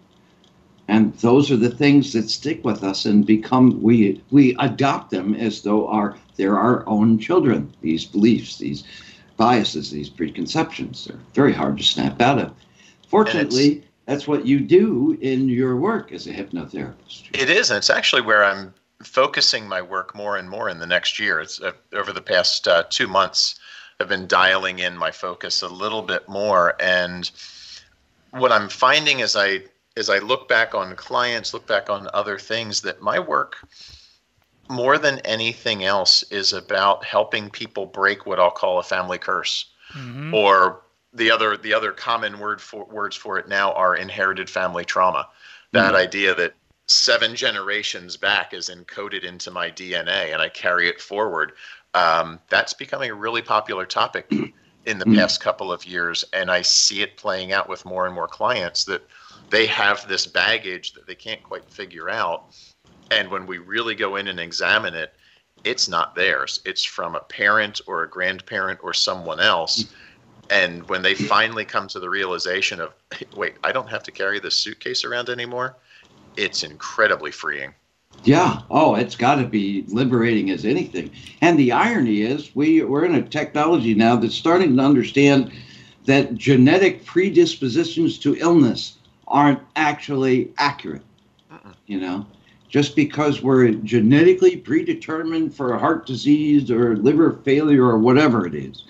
and those are the things that stick with us and become we we adopt them as though our they're our own children. These beliefs, these biases, these preconceptions, they're very hard to snap out of. Fortunately, that's what you do in your work as a hypnotherapist. It is, and it's actually where I'm focusing my work more and more in the next year. It's uh, over the past uh, two months. I've been dialing in my focus a little bit more, and what I'm finding as I as I look back on clients, look back on other things, that my work more than anything else is about helping people break what I'll call a family curse, Mm-hmm. or the other the other common word for words for it now are inherited family trauma. That idea that seven generations back is encoded into my DNA and I carry it forward. Um, that's becoming a really popular topic in the past couple of years, and I see it playing out with more and more clients that they have this baggage that they can't quite figure out. And when we really go in and examine it, it's not theirs. It's from a parent or a grandparent or someone else. And when they finally come to the realization of, wait, I don't have to carry this suitcase around anymore, it's incredibly freeing. Yeah. Oh, it's got to be liberating as anything. And the irony is, we we're in a technology now that's starting to understand that genetic predispositions to illness aren't actually accurate. You know, just because we're genetically predetermined for heart disease or liver failure or whatever it is,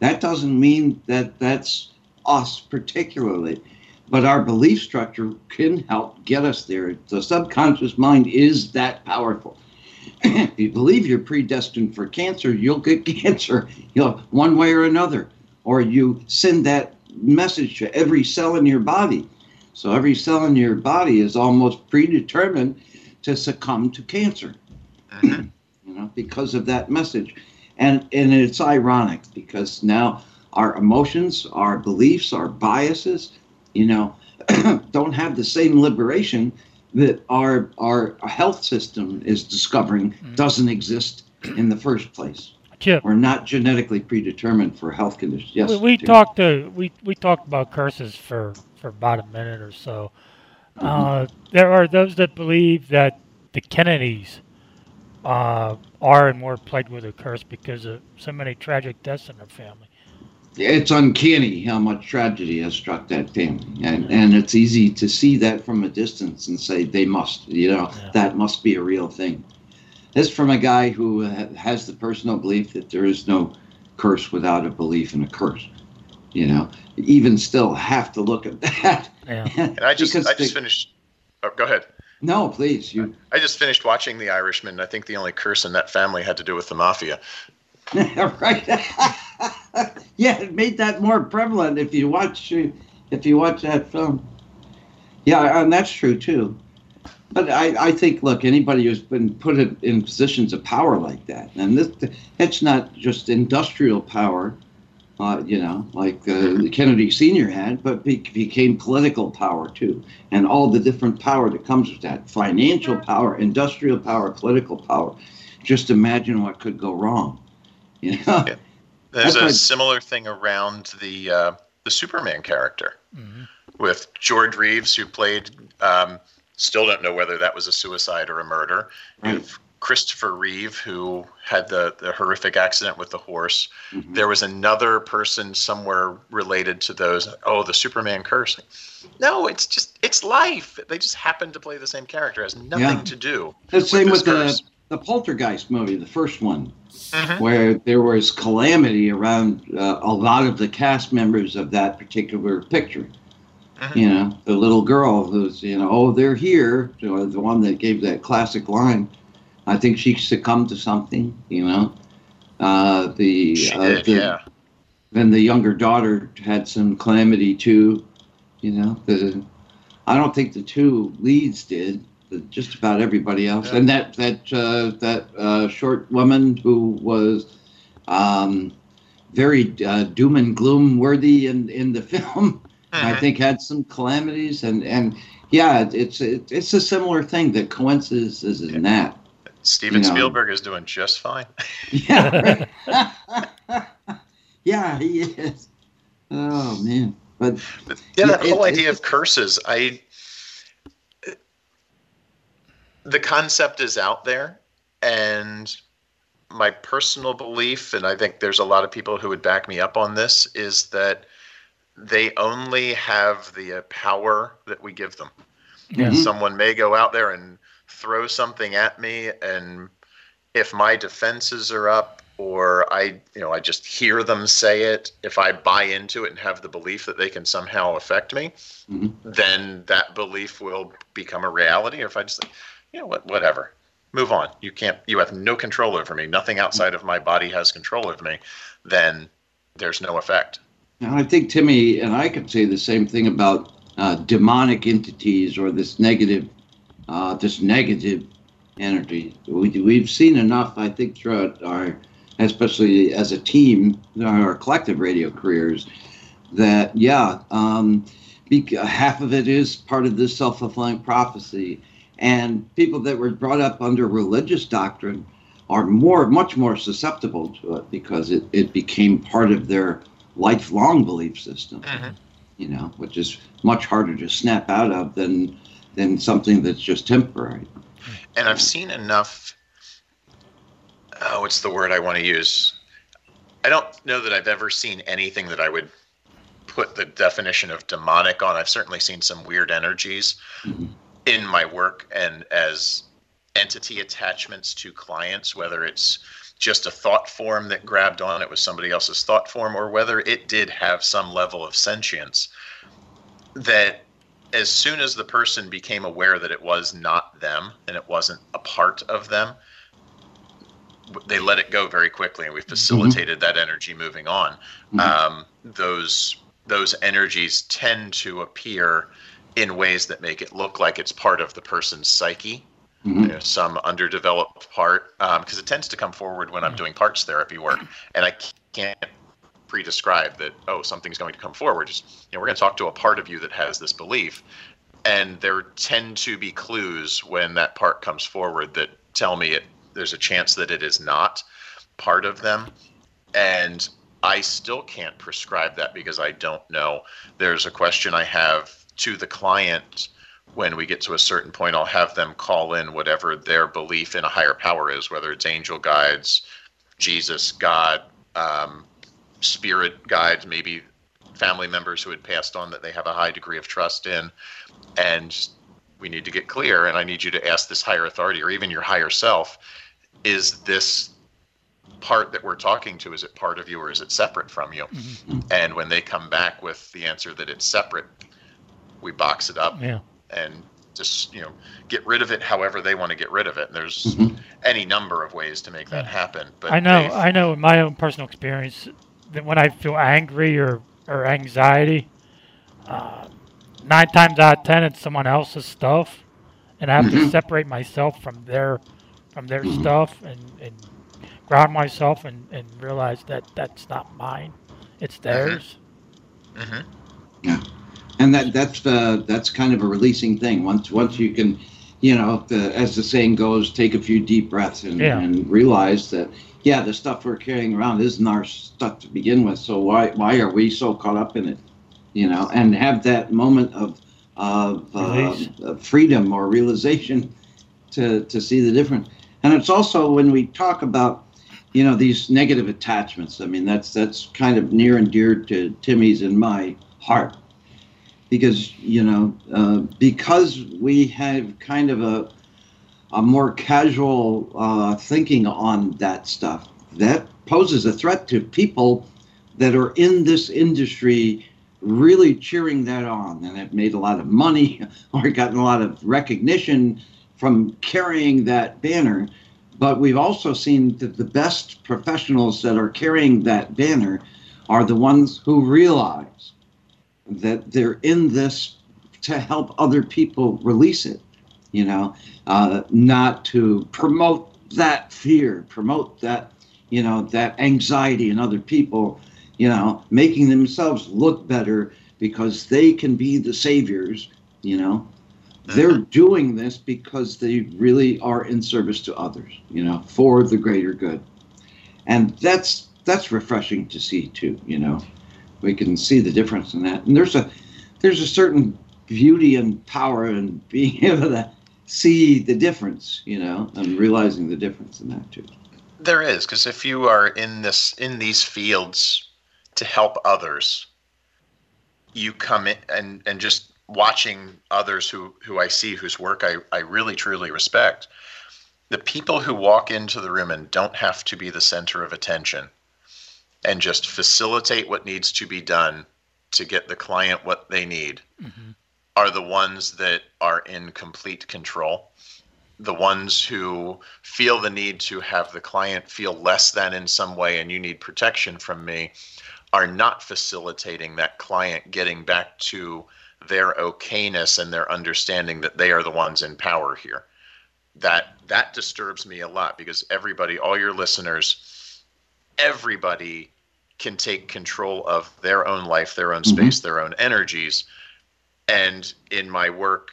that doesn't mean that that's us particularly. But our belief structure can help get us there. The subconscious mind is that powerful. if you believe you're predestined for cancer, you'll get cancer, you know, one way or another. Or you send that message to every cell in your body. So every cell in your body is almost predetermined to succumb to cancer. Mm-hmm. you know, because of that message. And and it's ironic because now our emotions, our beliefs, our biases, you know, don't have the same liberation that our our health system is discovering doesn't exist in the first place. Chip. We're not genetically predetermined for health conditions. Yes. we, we talked to we, we talked about curses for, for about a minute or so. Uh, there are those that believe that the Kennedys uh, are and were plagued with a curse because of so many tragic deaths in their family. It's uncanny how much tragedy has struck that family, and and it's easy to see that from a distance and say they must, you know, that must be a real thing. This from a guy who has the personal belief that there is no curse without a belief in a curse. You know, even still have to look at that. Yeah. And I just I just the- finished. Oh, go ahead. No, please, you. I just finished watching The Irishman. I think the only curse in that family had to do with the mafia. right. yeah, it made that more prevalent if you watch if you watch that film. Yeah, and that's true too. But I, I think, look, anybody who's been put in, positions of power like that, and this, it's not just industrial power, uh, you know, like uh, Kennedy Sr. had, but be, became political power too, and all the different power that comes with that financial power, industrial power, political power. Just imagine what could go wrong. You know? There's That's a why- similar thing around the uh, the Superman character with George Reeves, who played. Um, still don't know whether that was a suicide or a murder. You have Christopher Reeve, who had the, the horrific accident with the horse. There was another person somewhere related to those. Oh, the Superman curse. No, it's just it's life. They just happen to play the same character. It has nothing Yeah. to do. The same this with the, curse. The Poltergeist movie, the first one, Mhm. where there was calamity around uh, a lot of the cast members of that particular picture. Mm-hmm. You know, the little girl who's, you know, oh, they're here, you know, the one that gave that classic line. I think she succumbed to something, you know. Uh, the, She uh, did, the- yeah. Then the younger daughter had some calamity too, you know. The, I don't think the two leads did, just about everybody else. And that that uh, that uh, short woman who was um, very uh, doom and gloom worthy in in the film, I Mhm. think had some calamities and and yeah, it's it's it's a similar thing. that coincidences in that. Steven you know. Spielberg is doing just fine. Yeah. yeah, he is. Oh man, but Yeah, that Yeah, whole it- idea of curses, I the concept is out there, and my personal belief, and I think there's a lot of people who would back me up on this, is that they only have the uh, power that we give them. Yeah. Someone may go out there and throw something at me, and if my defenses are up, or I, you know, I just hear them say it, if I buy into it and have the belief that they can somehow affect me, then that belief will become a reality. Or if I just, think, you know what, whatever, move on. You can't, you have no control over me. Nothing outside of my body has control of me. Then there's no effect. And I think Timmy and I could say the same thing about uh, demonic entities or this negative, uh, this negative energy. We, we've seen enough, I think, throughout our, especially as a team, our collective radio careers, that yeah, um, half of it is part of this self-fulfilling prophecy, and people that were brought up under religious doctrine are more, much more susceptible to it because it, it became part of their lifelong belief system. Mm-hmm. You know, which is much harder to snap out of than than something that's just temporary. And I've seen enough. Oh, what's the word I want to use? I don't know that I've ever seen anything that I would put the definition of demonic on. I've certainly seen some weird energies mm-hmm. In my work and as entity attachments to clients, whether it's just a thought form that grabbed on it was somebody else's thought form, or whether it did have some level of sentience. That as soon as the person became aware that it was not them and it wasn't a part of them, they let it go very quickly, and we facilitated that energy moving on. Um, those those energies tend to appear in ways that make it look like it's part of the person's psyche, mm-hmm. you know, some underdeveloped part, um, because it tends to come forward when I'm mm. doing parts therapy work, and I can't pre-describe that. Oh, something's going to come forward. Just you know, we're going to talk to a part of you that has this belief, and there tend to be clues when that part comes forward that tell me it. There's a chance that it is not part of them, and I still can't prescribe that because I don't know. There's a question I have to the client when we get to a certain point. I'll have them call in whatever their belief in a higher power is, whether it's angel guides, Jesus, God, um, spirit guides, maybe family members who had passed on that they have a high degree of trust in. And we need to get clear, and I need you to ask this higher authority or even your higher self is this part that we're talking to is it part of you or is it separate from you and when they come back with the answer that it's separate we box it up Yeah. and just you know get rid of it however they want to get rid of it. And there's any number of ways to make that happen but I know, I know in my own personal experience that when I feel angry or, or anxiety, uh, nine times out of ten it's someone else's stuff, and I have to Mhm. separate myself from their from their stuff and, and ground myself and, and realize that that's not mine, it's theirs. And that that's uh, that's kind of a releasing thing. Once once you can, you know, the, as the saying goes, take a few deep breaths and, Yeah. and realize that yeah, the stuff we're carrying around isn't our stuff to begin with. So why why are we so caught up in it? You know, and have that moment of of uh, of freedom or realization to to see the difference. And it's also when we talk about you know these negative attachments. I mean, that's that's kind of near and dear to Timmy's and my heart because you know uh, because we have kind of a a more casual uh, thinking on that stuff that poses a threat to people that are in this industry really cheering that on. And have made a lot of money or gotten a lot of recognition from carrying that banner. But we've also seen that the best professionals that are carrying that banner are the ones who realize that they're in this to help other people release it, you know, uh, not to promote that fear, promote that, you know, that anxiety in other people, you know, making themselves look better because they can be the saviors, you know. They're doing this because they really are in service to others, you know, for the greater good. And that's that's refreshing to see too, you know we can see the difference in that. And there's a there's a certain beauty and power in being able to see the difference, you know, I'm realizing the difference in that too. There is, because if you are in this in these fields to help others, you come in and and just watching others who who I see whose work I, I really truly respect. The people who walk into the room and don't have to be the center of attention and just facilitate what needs to be done to get the client what they need Mm-hmm. are the ones that are in complete control. The ones who feel the need to have the client feel less than in some way and you need protection from me are not facilitating that client getting back to their okayness and their understanding that they are the ones in power here. That that disturbs me a lot because everybody, all your listeners, everybody can take control of their own life, their own mm-hmm. space, their own energies. And in my work,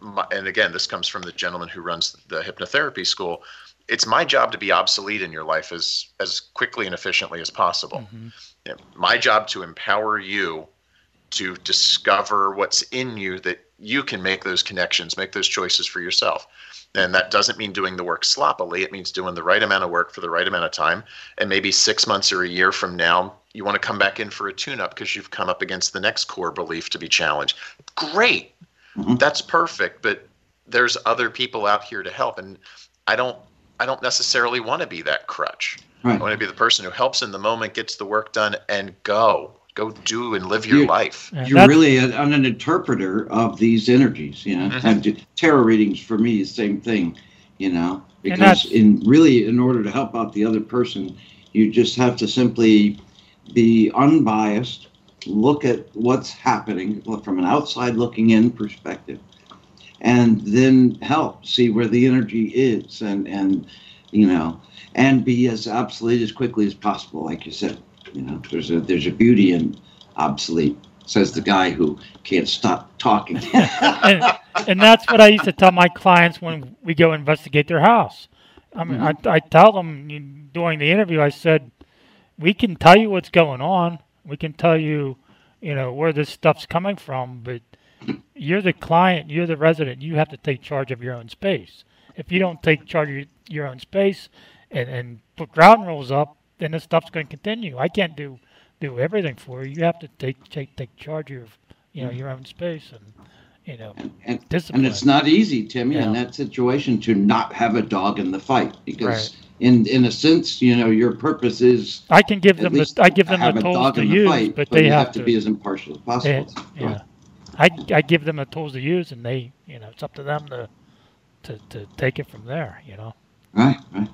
my, and again, this comes from the gentleman who runs the hypnotherapy school. It's my job to be obsolete in your life as as quickly and efficiently as possible. Mm-hmm. You know, my job to empower you to discover what's in you that you can make those connections, make those choices for yourself. And that doesn't mean doing the work sloppily. It means doing the right amount of work for the right amount of time. And maybe six months or a year from now, you want to come back in for a tune up because you've come up against the next core belief to be challenged. Great. Mm-hmm. That's perfect. But there's other people out here to help. And I don't I don't necessarily want to be that crutch. Right. I want to be the person who helps in the moment, gets the work done, and go. Go do and live your You- life. You're really an, an interpreter of these energies, you know. Mhm. And do- tarot readings for me the same thing, you know, because in really, in order to help out the other person, you just have to simply be unbiased, look at what's happening look from an outside looking in perspective, and then help see where the energy is, and and you know, and be as obsolete as quickly as possible, like you said. You know, there's a there's a beauty in obsolete. Says the guy who can't stop talking. and, and that's what I used to tell my clients when we go investigate their house. I mean, I, mm-hmm. I tell them during the interview, I said, we can tell you what's going on. We can tell you, you know, where this stuff's coming from, but you're the client, you're the resident. You have to take charge of your own space. If you don't take charge of your, your own space and, and put ground rules up, then this stuff's going to continue. I can't do do everything for you. You have to take take take charge of you know mm-hmm. your own space and you know and, discipline. and it's not easy, Timmy, in that situation to not have a dog in the fight because, Right. in in a sense, you know, your purpose is. I can give them the I give them have the a tools dog to in the use, fight, but they you have, have to be as impartial as eh, possible. Yeah, yeah. I I give them the tools to use, and they you know it's up to them to to, to take it from there. You know. Right, right.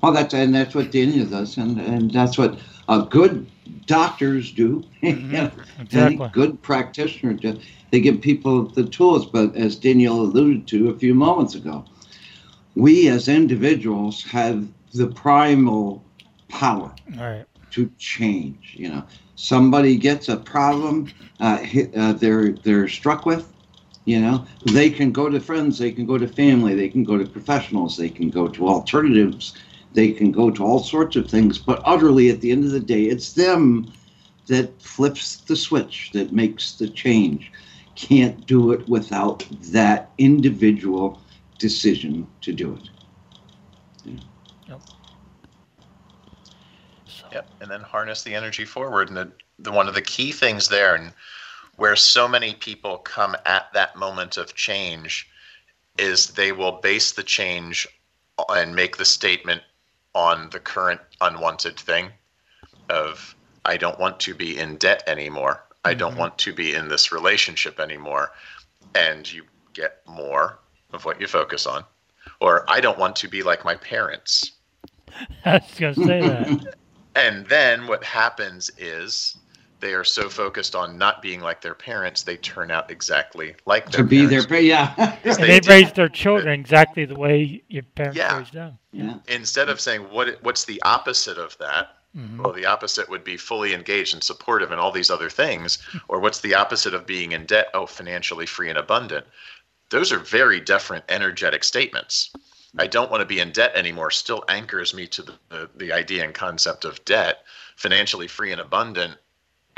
Well, that's and that's what Daniel does, and and that's what uh, good doctors do. Mm-hmm. exactly. Any good practitioner do. They give people the tools, but as Daniel alluded to a few moments ago, we as individuals have the primal power right. to change. You know, somebody gets a problem uh, hit, uh, they're they're struck with. You know, they can go to friends, they can go to family, they can go to professionals, they can go to alternatives, they can go to all sorts of things. But utterly, at the end of the day, it's them that flips the switch, that makes the change. Can't do it without that individual decision to do it. Yep, and then harness the energy forward. And the, the one of the key things there, and where so many people come at that moment of change, is they will base the change uh, and make the statement on the current unwanted thing of I don't want to be in debt anymore. I don't mm-hmm. want to be in this relationship anymore. And you get more of what you focus on. Or I don't want to be like my parents. I was gonna say that. And then what happens is they are so focused on not being like their parents, they turn out exactly like their To be parents. their, yeah. They they raised their children exactly the way your parents Yeah. raised them. Yeah. Instead of saying what what's the opposite of that, Mhm. well, the opposite would be fully engaged and supportive and all these other things. Or what's the opposite of being in debt? Oh, financially free and abundant. Those are very different energetic statements. I don't want to be in debt anymore still anchors me to the, the, the idea and concept of debt. Financially free and abundant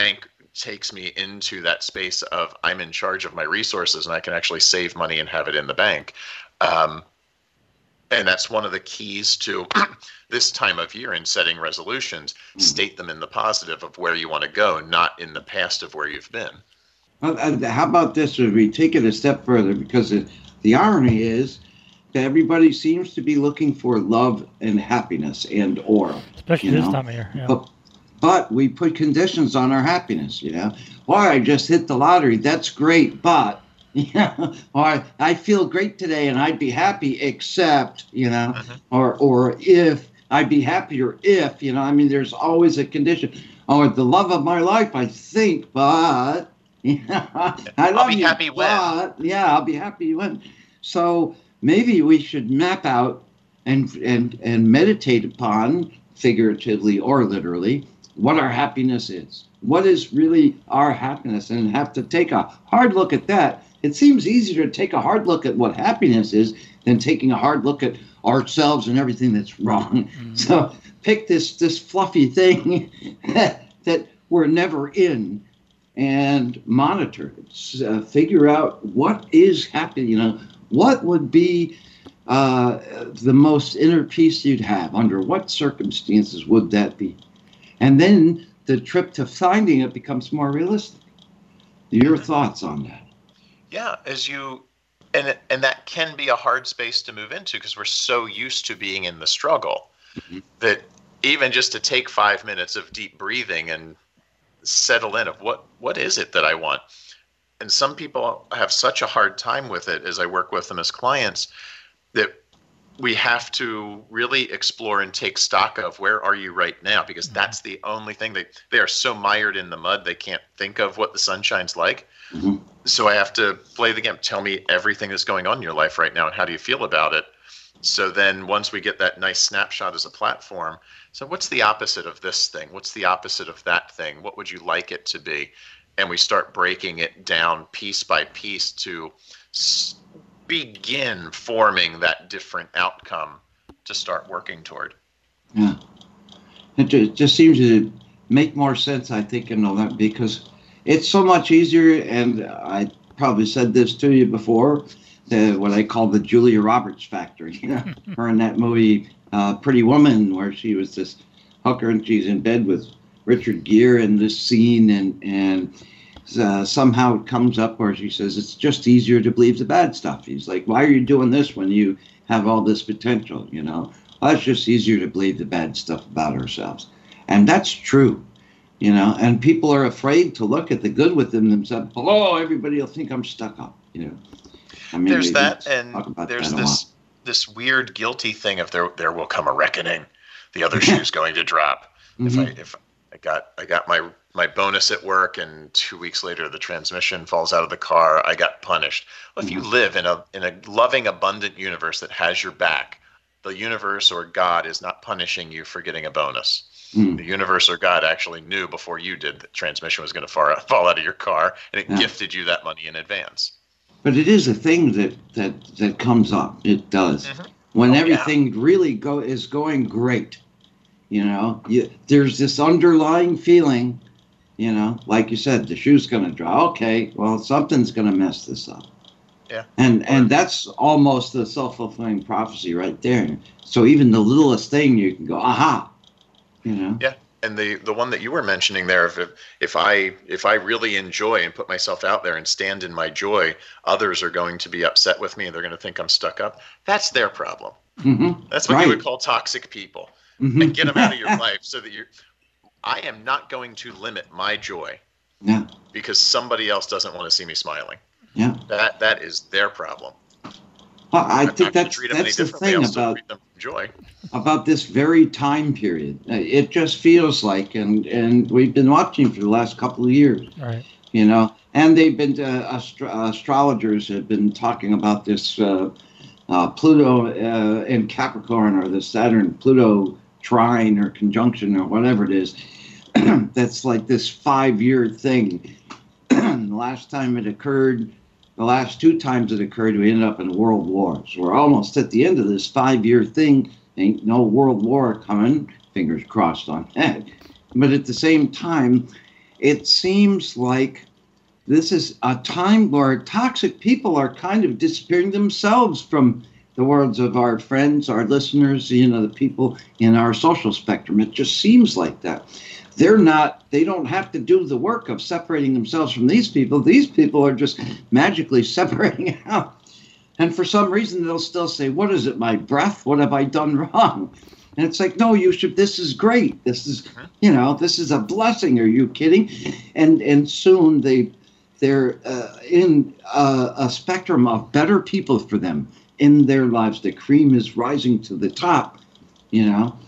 anch- takes me into that space of I'm in charge of my resources and I can actually save money and have it in the bank. Um, and that's one of the keys to this time of year in setting resolutions. State them in the positive of where you want to go, not in the past of where you've been. Well, uh, how about this? If we take it a step further, because it, the irony is that everybody seems to be looking for love and happiness and or especially this know? time of year. Yeah. But, but we put conditions on our happiness. You know, Or I just hit the lottery. That's great, but yeah, or I feel great today and I'd be happy, except you know, mm-hmm. or or if I'd be happier if you know. I mean, there's always a condition. Or the love of my life, I think, but yeah, I love I'll be you, happy when. but yeah, I'll be happy when. So maybe we should map out and and and meditate upon, figuratively or literally, what our happiness is. What is really our happiness, and have to take a hard look at that. It seems easier to take a hard look at what happiness is than taking a hard look at ourselves and everything that's wrong. So pick this this fluffy thing that we're never in and monitor it. Uh, figure out what is happy. You know, what would be uh, the most inner peace you'd have? Under what circumstances would that be? And then the trip to finding it becomes more realistic. Your thoughts on that? Yeah, as you and and that can be a hard space to move into because we're so used to being in the struggle mm-hmm. that even just to take 5 minutes of deep breathing and settle in of what what is it that I want? And some people have such a hard time with it as I work with them as clients that we have to really explore and take stock of where are you right now because mm-hmm. that's the only thing they they are so mired in the mud they can't think of what the sunshine's like. Mm-hmm. So i have to play the game. Tell me everything that's going on in your life right now and how do you feel about it? So then once we get that nice snapshot as a platform so what's the opposite of this thing? What's the opposite of that thing? What would you like it to be? And we start breaking it down piece by piece to s- begin forming that different outcome to start working toward Yeah. It ju- it just seems to make more sense, I think, and all that because it's so much easier. And I probably said this to you before, the, what I call the Julia Roberts factor. You know, her in that movie uh, Pretty Woman, where she was this hooker and she's in bed with Richard Gere in this scene, and and uh, somehow it comes up where she says it's just easier to believe the bad stuff. He's like, why are you doing this when you have all this potential? You know, well, it's just easier to believe the bad stuff about ourselves, and that's true. You know, and people are afraid to look at the good within themselves. Oh, everybody will think I'm stuck up. You know, I mean, there's that and there's that this this weird guilty thing of there there will come a reckoning the other shoe's going to drop if i Mhm. if i got i got my my bonus at work and two weeks later the transmission falls out of the car i got punished well, if you Mm-hmm. live in a in a loving abundant universe that has your back the universe or god is not punishing you for getting a bonus Mm. the universe or god actually knew before you did that transmission was going to fall, fall out of your car and it Yeah. gifted you that money in advance But it is a thing that that that comes up. It does when Oh, yeah. everything really go is going great. You know, you, there's this underlying feeling. You know, like you said, the shoe's going to drop. Okay, well, something's going to mess this up. Yeah. And and that's almost a self fulfilling prophecy right there. So even the littlest thing, you can go, aha. You know. Yeah, and the the one that you were mentioning there, if if I if I really enjoy and put myself out there and stand in my joy, others are going to be upset with me and they're going to think I'm stuck up. That's their problem. Mm-hmm. That's what you would call toxic people. Mhm. And get them out of your life so that you. I am not going to limit my joy Yeah. because somebody else doesn't want to see me smiling. Yeah. That that is their problem. Well, I I'm think that's treat them any that's the thing about treat them with joy. about this very time period. Uh, It just feels like, and and we've been watching for the last couple of years, Right. you know, and they've been uh, astro- astrologers have been talking about this uh, uh, Pluto uh, in Capricorn or the Saturn Pluto trine or conjunction or whatever it is. that's like this five year thing. last time it occurred, the last two times it occurred, we ended up in world wars. We're almost at the end of this five year thing. Ain't no world war coming. Fingers crossed on that. But at the same time, it seems like this is a time where toxic people are kind of disappearing themselves from the words of our friends, our listeners, you know, the people in our social spectrum. It just seems like that. They're not, they don't have to do the work of separating themselves from these people. These people are just magically separating out. And for some reason, they'll still say, What is it, my breath? What have I done wrong? And it's like, no, you should. This is great. This is, you know, this is a blessing. Are you kidding? And and soon they, they're uh, in a, a spectrum of better people for them in their lives. The cream is rising to the top, you know.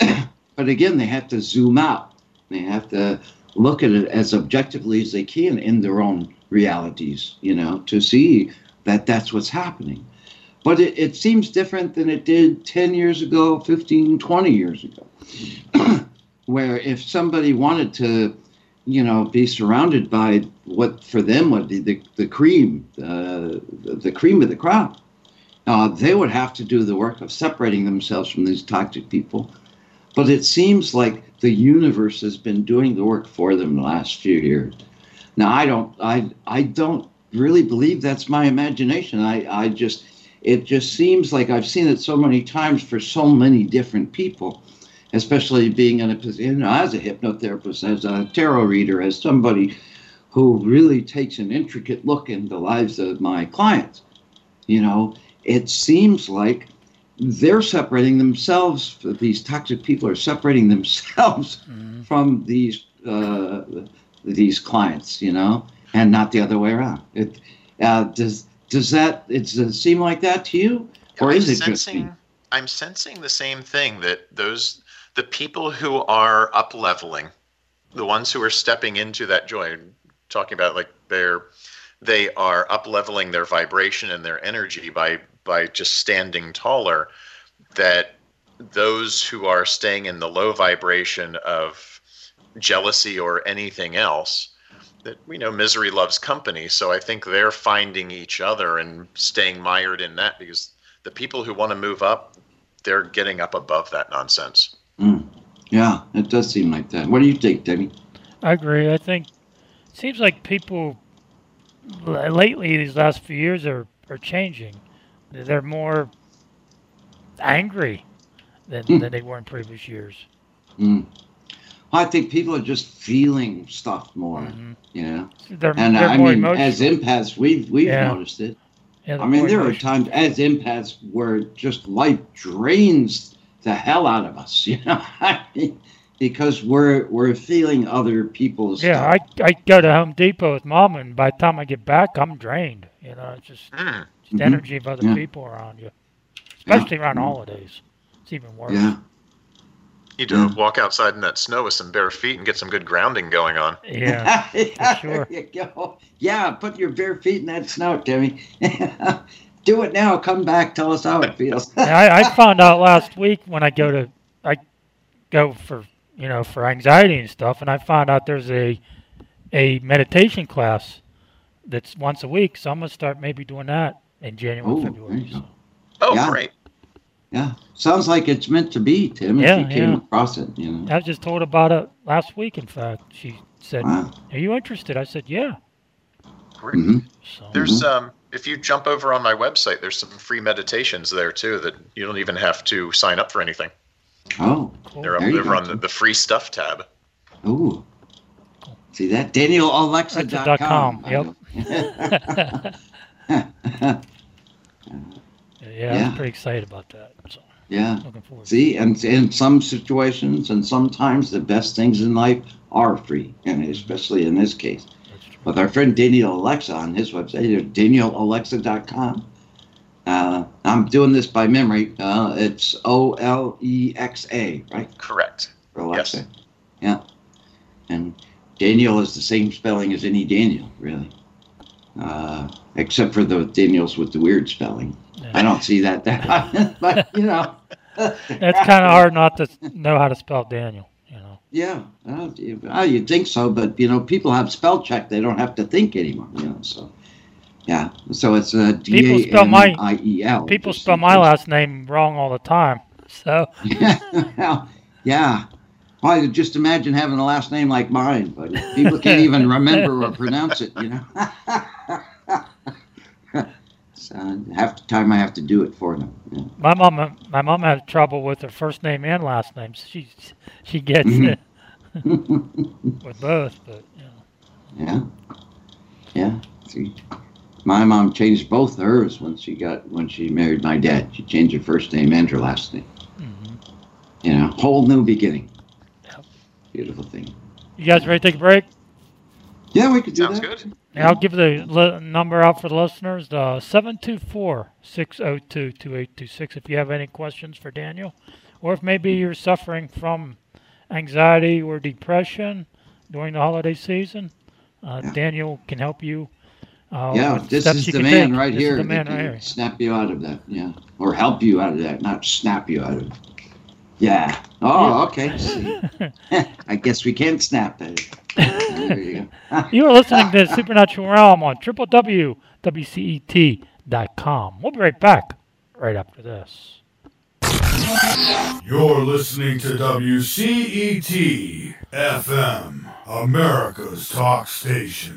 but again, they have to zoom out. They have to look at it as objectively as they can in their own realities, you know, to see that that's what's happening. But it, it seems different than it did 10 years ago, 15, 20 years ago, where if somebody wanted to, you know, be surrounded by what for them would be the, the cream, uh, the, the cream of the crop, uh, they would have to do the work of separating themselves from these toxic people. But it seems like the universe has been doing the work for them the last few years. Now, I don't, I, I don't really believe that's my imagination. I, I just, it just seems like I've seen it so many times for so many different people, especially being in a position, you know, as a hypnotherapist, as a tarot reader, as somebody who really takes an intricate look in the lives of my clients. You know, it seems like they're separating themselves. These toxic people are separating themselves mm-hmm. from these uh, these clients. You know, and not the other way around. It uh, does does that it does it seem like that to you, or I'm is it sensing, just me? I'm sensing the same thing that those the people who are up leveling, the ones who are stepping into that joy, talking about like they're they are up leveling their vibration and their energy by by just standing taller that those who are staying in the low vibration of jealousy or anything else that we know misery loves company so i think they're finding each other and staying mired in that because the people who want to move up they're getting up above that nonsense. Mm. yeah it does seem like that. What do you think debbie? I agree. I think it seems like people lately these last few years are are changing they're more angry than, mm. than they were in previous years mm. I think people are just feeling stuff more, mm-hmm. you know. They're, and they're I more mean, emotional. as empaths, we've we've Yeah. noticed it. Yeah, I mean, there are times as empaths where just life drains the hell out of us, you know, because we're we're feeling other people's Yeah, stuff. I, I go to Home Depot with mom, and by the time I get back, I'm drained. You know, it's just, Mm. just Mhm. energy of other Yeah. people around you, especially around Mhm. holidays. It's even worse. Yeah. you need to walk outside in that snow with some bare feet and get some good grounding going on Yeah, yeah, sure. There you go. Yeah, put your bare feet in that snow, Timmy. Do it now. Come back. Tell us how it feels. I, I found out last week when I go to, I go for you know for anxiety and stuff, and I found out there's a a meditation class that's once a week. So I'm gonna start maybe doing that in January, Oh, there February. you go. oh Yeah. great Yeah, sounds like it's meant to be, Tim. Yeah, if you came yeah. across it, you know. I was just told about it last week. In fact, she said, Wow. "Are you interested?" I said, "Yeah." great Mhm. So There's um if you jump over on my website, there's some free meditations there too that you don't even have to sign up for anything. Oh. They're up There you over on the, the free stuff tab. ooh. See that? DanielOlexa.com. Yep. yeah, Yeah. I'm pretty excited about that. So yeah. looking forward. to See, and in some situations and sometimes the best things in life are free, and especially in this case. it. That's true. With our friend Daniel Olexa on his website, DanielOlexa.com. Uh, I'm doing this by memory. Uh, it's O L E X A, right? Correct. For Olexa. Yes. Yeah. And Daniel is the same spelling as any Daniel, really. Uh, except for the Daniels with the weird spelling. I don't see that that often, but you know. It's kind of hard not to know how to spell Daniel. You know. Yeah, well, you- you'd think so, but you know, people have spell check; they don't have to think anymore. You know, so yeah, so it's uh, D A my- I E L. People spell my last name wrong all the time. So Well, yeah, Well, just imagine having a last name like mine, but people can't even remember or pronounce it, you know. so half the time I have to do it for them. Yeah. My mom, my mom had trouble with her first name and last name. She she gets Mhm. it with both, but you know. Yeah. Yeah. See, my mom changed both hers when she got when she married my dad. She changed her first name and her last name. You know, whole new beginning. Beautiful thing. You guys ready to take a break? Yeah, we could do Sounds that. good. Yeah, I'll give the li- number out for the listeners, the 724-602-2826 if you have any questions for Daniel. Or if maybe you're suffering from anxiety or depression during the holiday season, uh, Daniel can help you. Uh, yeah, this is the man take. right This here the man right here. snap you out of that. Yeah, or help you out of that, not snap you out of it. Yeah. Oh, okay. See. I guess we can snap at it. There you go. You are listening to Supernatural Realm on www.wcet.com. We'll be right back right after this. You're listening to WCET FM, America's talk station.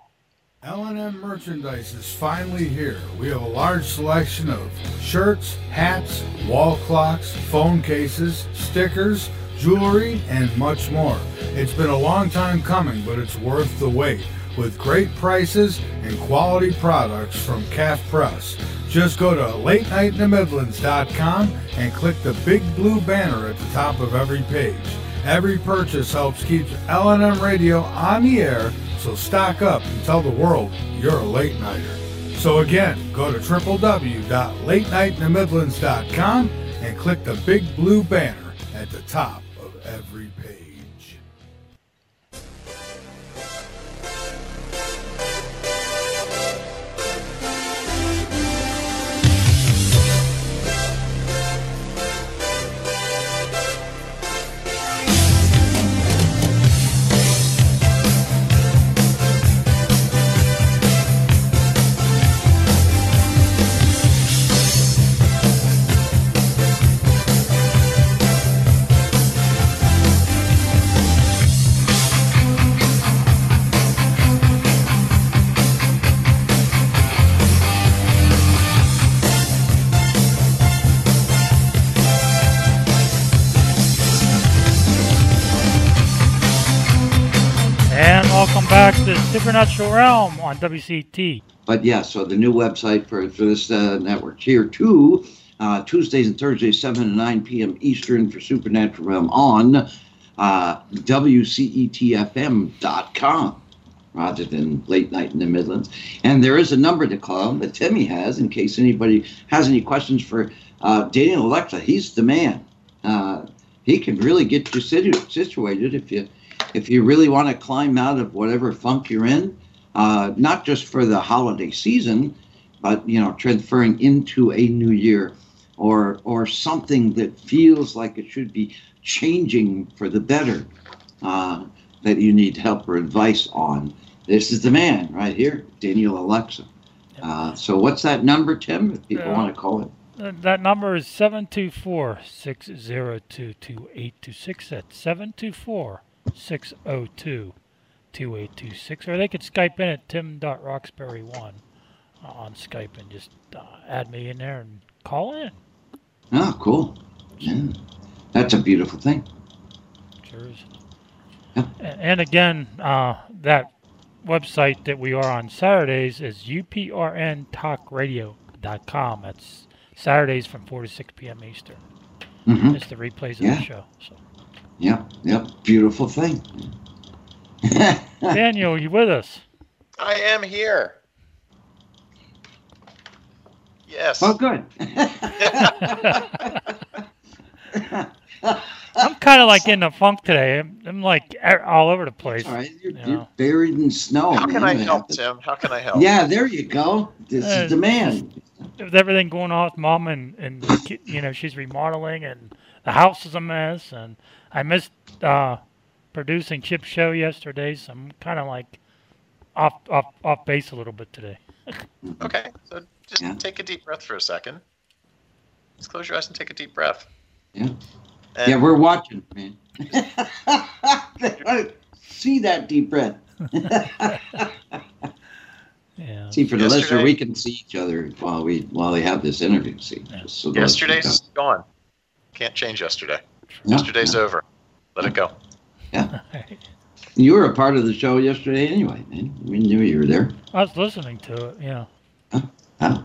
L&M merchandise is finally here. We have a large selection of shirts, hats, wall clocks, phone cases, stickers, jewelry, and much more. It's been a long time coming, but it's worth the wait. With great prices and quality products from Calf Press. Just go to latenightinthe and click the big blue banner at the top of every page. Every purchase helps keep L&M Radio on the air, so stock up and tell the world you're a late nighter. So again, go to www.latenightinthe and click the big blue banner at the top back to Supernatural Realm on WCT. But yeah, so the new website for, for this uh, network here too, uh, Tuesdays and Thursdays, 7 to 9 p.m. Eastern for Supernatural Realm on uh, WCETFM.com rather than late night in the Midlands. And there is a number to call that Timmy has in case anybody has any questions for uh, Daniel Olexa. He's the man. Uh, he can really get you situ- situated if you if you really want to climb out of whatever funk you're in, uh, not just for the holiday season, but you know, transferring into a new year, or or something that feels like it should be changing for the better, uh, that you need help or advice on. This is the man right here, Daniel Olexa. Uh, so what's that number, Tim? If people Yeah. want to call it. Uh, That number is 724-602-2826. That's 724-602-2826. Or they could Skype in at tim.roxbury1 uh, on Skype and just uh, add me in there and call in. Oh, cool. Yeah, that's a beautiful thing. Sure is. A- And again, uh, that website that we are on Saturdays is uprntalkradio.com. That's Saturdays from 4 to 6 p.m. Eastern. Mm-hmm. It's the replays of Yeah. the show. So. Yep, yep, beautiful thing. Daniel, you with us? I am here. Yes. Oh, good. I'm kind of like in the funk today. I'm, I'm like all over the place. All right, you're, you you're buried in snow. How can I man. help, Tim? How can I help? Yeah, there you go. This Uh, is the man. with everything going on with mom and and you know she's remodeling and the house is a mess and I missed uh, producing Chip's show yesterday, so I'm kind of like off off off base a little bit today. Okay, so just take a deep breath for a second. Just close your eyes and take a deep breath. Yeah. And yeah, we're watching, man. See that deep breath. yeah. See, for the listener, we can see each other while we while we have this interview. See, just so those who gone. Can't change yesterday. No, Yesterday's over. Let it go. Yeah. You were a part of the show yesterday, anyway, man. We knew you were there. I was listening to it, yeah, Oh.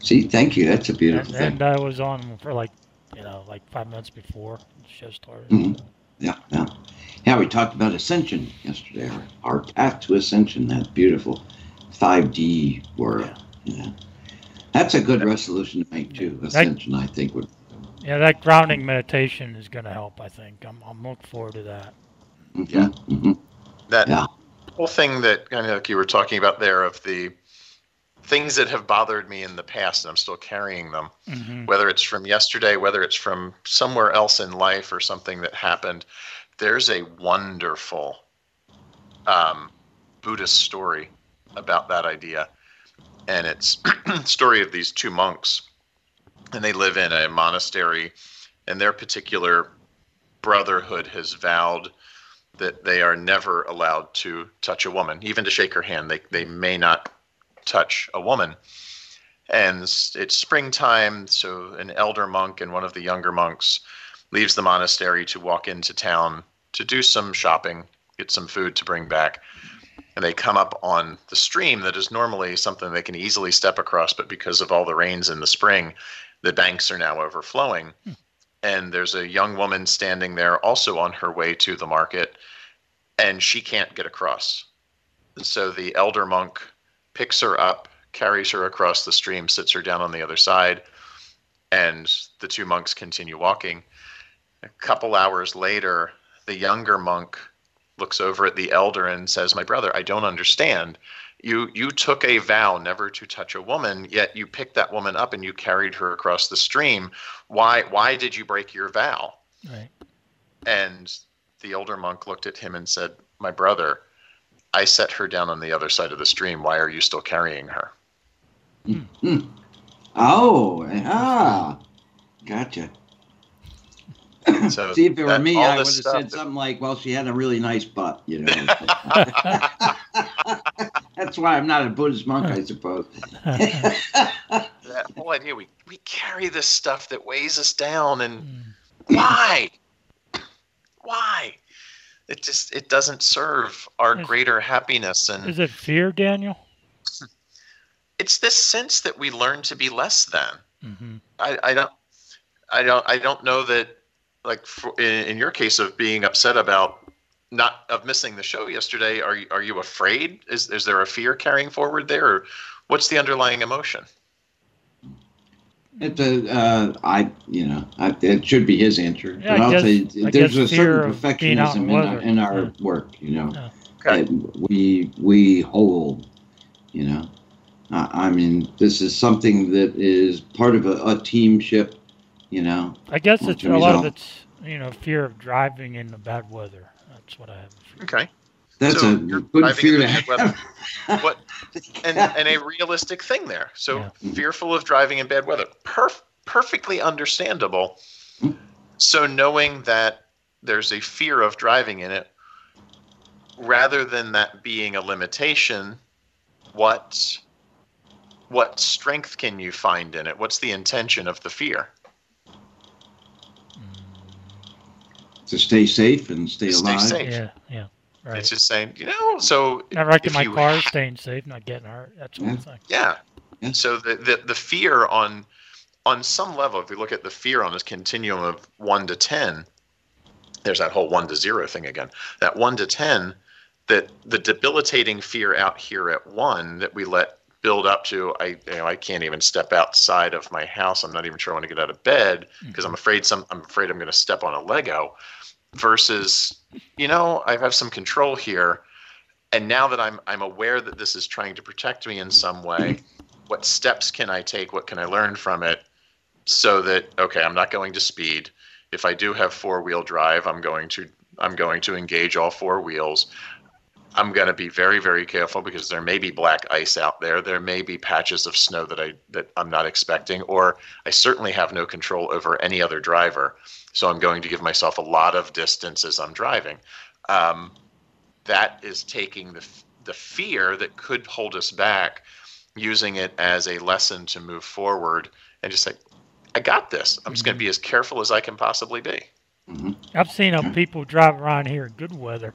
See, thank you. That's a and, beautiful and thing. I was on for like you know like five minutes before the show started. Mm-hmm. Yeah, yeah. Yeah, we talked about ascension yesterday. Our, our path to ascension, that beautiful 5D world. Yeah. That's a good resolution to make, too. Ascension, I think, would. Yeah, that grounding meditation is going to help. I think I'm I'm looking forward to that. Yeah. hmm That Yeah. whole thing that kind of like you were talking about there of the things that have bothered me in the past and I'm still carrying them, Mhm. whether it's from yesterday, whether it's from somewhere else in life or something that happened. There's a wonderful um, Buddhist story about that idea, and it's story of these two monks, and they live in a monastery, and their particular brotherhood has vowed that they are never allowed to touch a woman, even to shake her hand. They they may not touch a woman. And it's springtime, so an elder monk and one of the younger monks leaves the monastery to walk into town to do some shopping, get some food to bring back. And they come up on the stream that is normally something they can easily step across, but because of all the rains in the spring, the banks are now overflowing. Hmm. And there's a young woman standing there also on her way to the market, and she can't get across. So the elder monk picks her up, carries her across the stream, sits her down on the other side, and the two monks continue walking. A couple hours later, the younger monk looks over at the elder and says, "My brother, I don't understand. You you took a vow never to touch a woman, yet you picked that woman up and you carried her across the stream. Why why did you break your vow?" Right. And the older monk looked at him and said, "My brother, I set her down on the other side of the stream. Why are you still carrying her?" Hmm. Oh, ah. Gotcha. So See, if it were me, I would have said that- something like, well, she had a really nice butt, you know. That's why I'm not a Buddhist monk, I suppose. that whole idea we, we carry this stuff that weighs us down and why why it just it doesn't serve our Is- greater happiness and Is it fear, Daniel? it's this sense that we learn to be less than hmm I, I don't I don't I don't know that like for, in, in your case of being upset about not of missing the show yesterday are you are you afraid is is there a fear carrying forward there or what's the underlying emotion It's a, uh, I, you know, I, it should be his answer. Yeah, but I I'll guess- say I there's a certain of being out perfectionism in in our, in our Yeah. work, you know, Yeah. that we we hold, you know. I, I mean, this is something that is part of a, a teamship, you know. I guess it's a lot of it's you know fear of driving in the bad weather. That's what I have. okay That's So a you're good fear in to the have. weather. what and and a realistic thing there. So mm-hmm. fearful of driving in bad weather. Perf- perfectly understandable. Mm-hmm. So knowing that there's a fear of driving in it, rather than that being a limitation, what what strength can you find in it? What's the intention of the fear? To stay safe and stay Stay alive. safe. Yeah, yeah, right. It's just saying, you know, so Not wrecking if my you car, staying safe, not getting hurt. That's one thing. Yeah. So the, the the fear on on some level, if you look at the fear on this continuum of one to ten, there's that whole one to zero thing again. That one to ten, that the debilitating fear out here at one that we let build up to I you know I can't even step outside of my house. I'm not even sure I want to get out of bed mm-hmm. because I'm afraid some I'm afraid I'm going to step on a Lego versus you know I have some control here and now that I'm I'm aware that this is trying to protect me in some way, what steps can I take? What can I learn from it so that okay, I'm not going to speed. If I do have four-wheel drive, I'm going to I'm going to engage all four wheels. I'm going to be very, very careful because there may be black ice out there. There may be patches of snow that I that I'm not expecting, or I certainly have no control over any other driver. So I'm going to give myself a lot of distance as I'm driving. Um, that is taking the the fear that could hold us back, using it as a lesson to move forward, and just say, I got this. I'm just going to be as careful as I can possibly be. I've seen how people drive around here in good weather.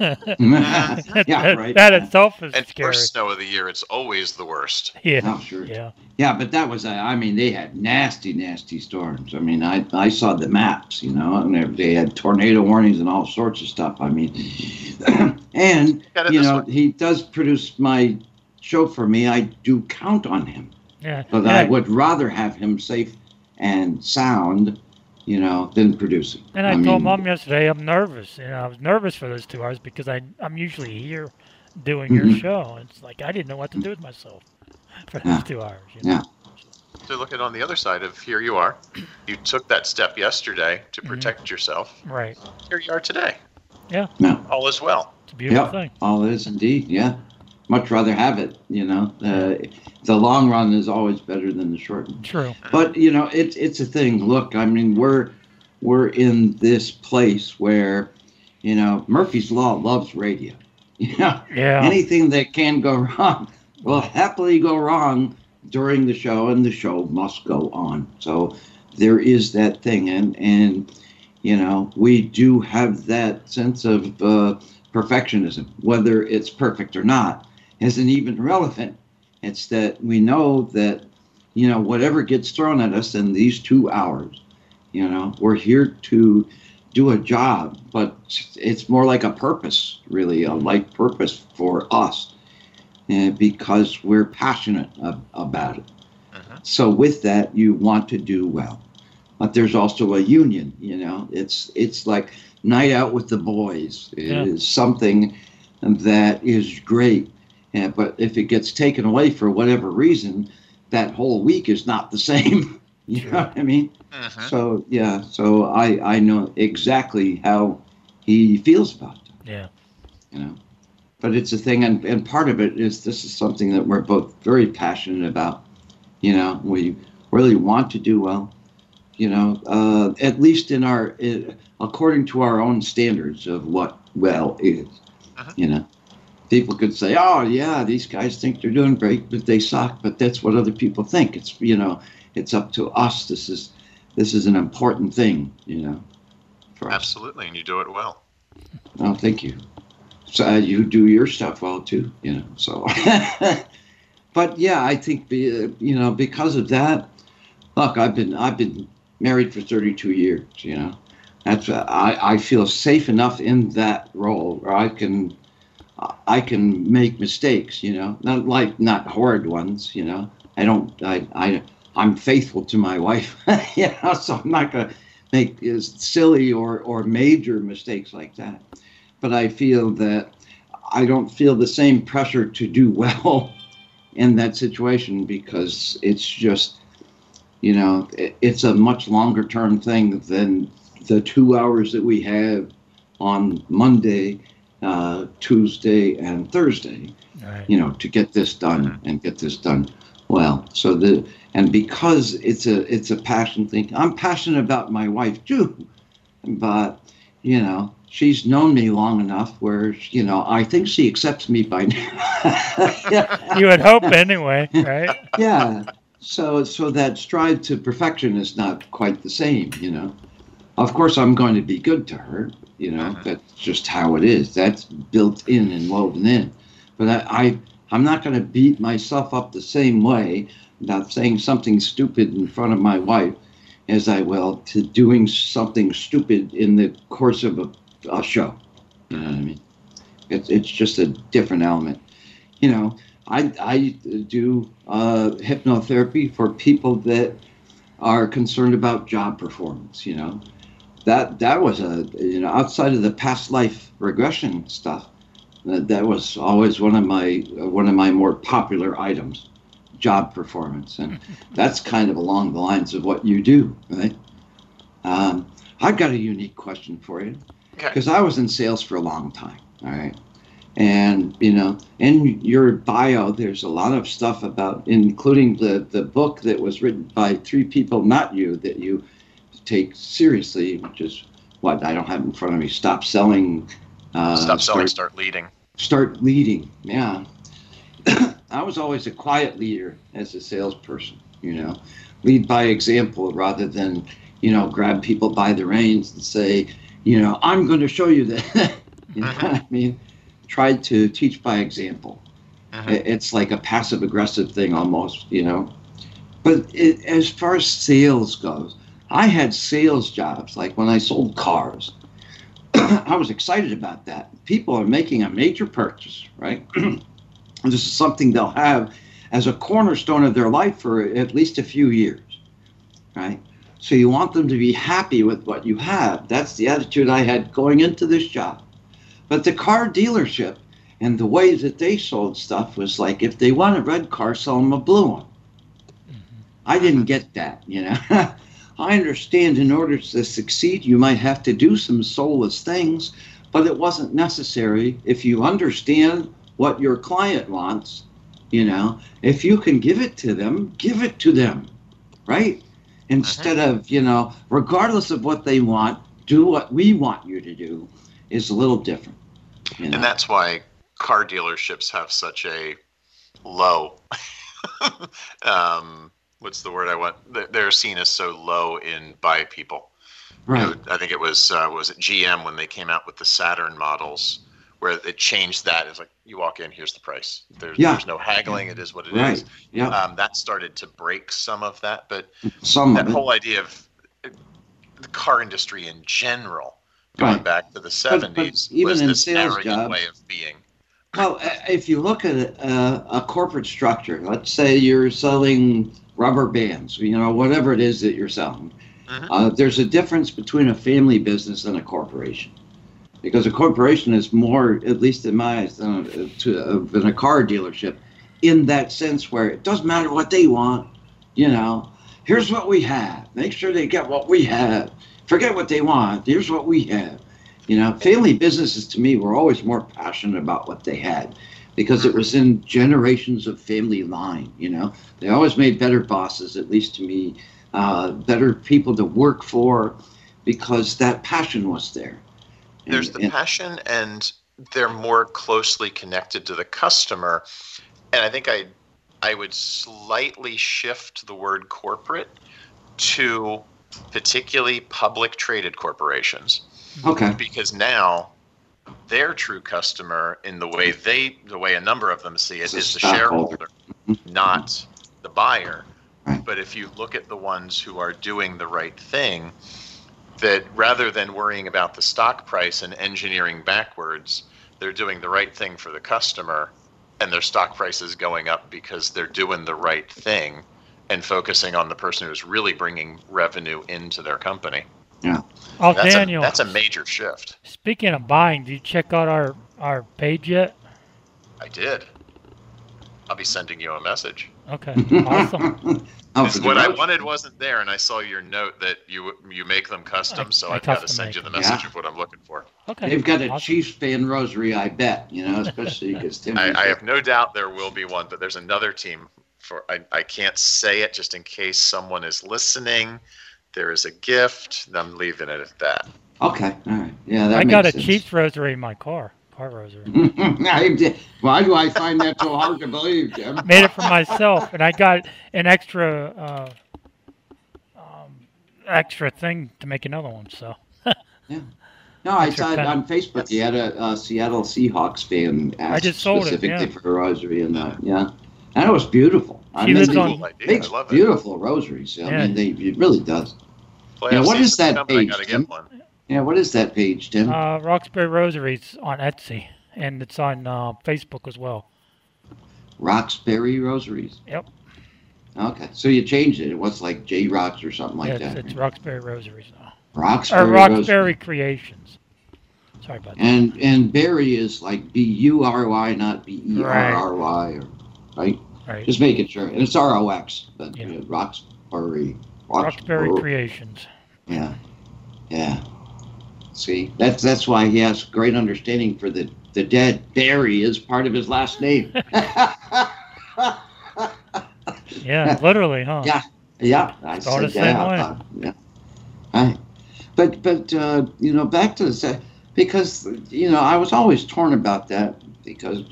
Yeah, that, right. that itself is And scary. first snow of the year, it's always the worst. Yeah. Oh, sure. Yeah. Yeah, but that was, uh, I mean, they had nasty, nasty storms. I mean, I, I saw the maps, you know, and they- they had tornado warnings and all sorts of stuff. I mean, and, you know, way. he does produce my show for me. I do count on him. Yeah. But And I I- would rather have him safe and sound, you know, than producing. And I, mean, told mom yesterday I'm nervous. You know, I was nervous for those two hours because I I'm usually here doing your Mhm. show. It's like I didn't know what to do with myself for Yeah. those two hours. You know? Yeah. So look at on the other side of here you are. You took that step yesterday to Mm-hmm. protect yourself. Right. Here you are today. Yeah. Yeah. All is well. It's a beautiful Yeah, thing. all is indeed. Yeah, much rather have it. You know, uh, the long run is always better than the short. Run. True. But you know, it's it's a thing. Look, I mean, we're we're in this place where, you know, Murphy's Law loves radio. You know, Yeah. anything that can go wrong will happily go wrong during the show, and the show must go on. So there is that thing, and and you know, we do have that sense of uh, perfectionism, whether it's perfect or not, isn't even relevant. It's that we know that, you know, whatever gets thrown at us in these two hours, you know, we're here to do a job, but it's more like a purpose, really, a life purpose for us, and because we're passionate ab- about it. Uh-huh. So with that, you want to do well, but there's also a union. You know, it's it's like night out with the boys Yeah. is something that is great, and, but if it gets taken away for whatever reason, that whole week is not the same. you know what I mean? So yeah, so I I know exactly how he feels about it. Yeah. You know, but it's a thing, and and part of it is this is something that we're both very passionate about. You know, we really want to do well. You know, uh, at least in our uh, according to our own standards of what well is. You know, people could say, "Oh yeah, these guys think they're doing great, but they suck." But that's what other people think. It's you know, it's up to us. This is this is an important thing. You know. For us. Absolutely, and you do it well. Oh, thank you. So uh, you do your stuff well too, you know. So, but yeah, I think be, uh, you know because of that. Look, I've been I've been married for 32 years. You know, that's uh, I I feel safe enough in that role where I can I can make mistakes. You know, not like not horrid ones. You know, I don't I I I'm faithful to my wife. you know, so I'm not gonna make uh, silly or or major mistakes like that but I feel that I don't feel the same pressure to do well in that situation because it's just, you know, it, it's a much longer term thing than the two hours that we have on Monday, uh, Tuesday, and Thursday, Right. you know, to get this done and get this done well. So the and because it's a it's a passion thing, I'm passionate about my wife too, but you know she's known me long enough where you know I think she accepts me by now. You would hope anyway, right? yeah. So so that stride to perfection is not quite the same, you know. Of course, I'm going to be good to her, you know. That's just how it is. That's built in and woven in. But I, I I'm not going to beat myself up the same way about saying something stupid in front of my wife as I will to doing something stupid in the course of a, a show. You know what I mean? It's it's just a different element. You know, I, I do uh, hypnotherapy for people that are concerned about job performance. You know, that that was a you know outside of the past life regression stuff. That, that was always one of my one of my more popular items, job performance, and that's kind of along the lines of what you do, right? Um, I've got a unique question for you because I was in sales for a long time. All right. And you know, in your bio, there's a lot of stuff about, including the the book that was written by three people, not you, that you take seriously, which is what I don't have in front of me. Stop selling. Uh, Stop selling, start leading. Start leading. Yeah. I was always a quiet leader as a salesperson. You know, lead by example rather than you know grab people by the reins and say, you know, I'm going to show you that. you know what I mean? Tried to teach by example. It- It's like a passive aggressive thing almost, you know. But it, as far as sales goes, I had sales jobs like when I sold cars. I was excited about that. People are making a major purchase, right? and this is something they'll have as a cornerstone of their life for at least a few years, right? So you want them to be happy with what you have. That's the attitude I had going into this job. But the car dealership and the way that they sold stuff was like if they want a red car, sell them a blue one. Mm-hmm. I didn't get that, you know. I understand in order to succeed, you might have to do some soulless things, but it wasn't necessary if you understand what your client wants, you know. If you can give it to them, give it to them, right? Instead of, you know, regardless of what they want, do what we want you to do is a little different. You know? And that's why car dealerships have such a low. um, what's the word I want? They're- seen as so low in by people. You know, Right. I think it was uh, was it GM when they came out with the Saturn models, where it changed that. It's like you walk in, here's the price. There's Yeah. there's no haggling. It is what it is. Right. Yeah. Um, that started to break some of that, but Some that whole idea of uh, the car industry in general, going Right. back to the But- but '70s, even was in this sales arrogant jobs- way of being. Well, if you look at a, a corporate structure, let's say you're selling rubber bands, you know, whatever it is that you're selling, uh, there's a difference between a family business and a corporation. Because a corporation is more, at least in my eyes, than a, to, uh, than a car dealership, in that sense where it doesn't matter what they want, you know, here's what we have. Make sure they get what we have. Forget what they want. Here's what we have. You know, family businesses to me were always more passionate about what they had because it was in generations of family line. You know, they always made better bosses, at least to me, uh, better people to work for because that passion was there. There's the passion, and they're more closely connected to the customer. And I think I, I would slightly shift the word corporate to particularly public traded corporations. Okay. Because now their true customer, in the way they, the way a number of them see it, Is the shareholder, not the buyer. But if you look at the ones who are doing the right thing, that rather than worrying about the stock price and engineering backwards, they're doing the right thing for the customer and their stock price is going up because they're doing the right thing and focusing on the person who's really bringing revenue into their company. Yeah. Oh, that's Daniel. A, that's a major shift. Speaking of buying, did you check out our, our page yet? I did. I'll be sending you a message. Okay, awesome. Oh, Because for the what I wanted wasn't there, and I saw your note that you you make them custom, so I I've got to send you the message Yeah. of what I'm looking for. Okay. They've got a awesome. Chiefs fan rosary, I bet. You know, especially because Tim. I, I have no doubt there will be one, but there's another team for I, I can't say it just in case someone is listening. There is a gift. I'm leaving it at that. Okay, all right. Yeah, that I makes got a sense. Chiefs rosary in my car. Car rosary. I Why do I find that so hard to believe, Jim? Made it for myself, and I got an extra uh, um, extra thing to make another one. So Yeah. No, I saw it on Facebook. You had a, uh Seattle Seahawks fan ask just sold it, specifically yeah. for a rosary, and uh, yeah, and it was beautiful. I She mean, lives on- makes I love it. beautiful rosaries. I Yeah. mean, they, it really does. Playoff Yeah, what is that coming, page, Tim? Yeah, what is that page, Tim? uh, Roxbury Rosaries on Etsy, and it's on uh, Facebook as well. Roxbury Rosaries. Yep. Okay, so you changed it. It was like J Rocks or something like yeah, that. it's, it's Roxbury Rosaries now. Roxbury or Roxbury Rosaries. Creations. Sorry about that. And and Barry is like B U R Y, not B E R R Y, or right? Right. Just making sure, and it's R O X, but yeah. Roxbury. Roxbury Creations. Yeah, yeah. See, that's that's why he has great understanding for the the dead. Barry is part of his last name. yeah, literally, huh? Yeah, yeah. I Thought said yeah, uh, yeah. Right. But but uh, you know back to the se- because you know I was always torn about that because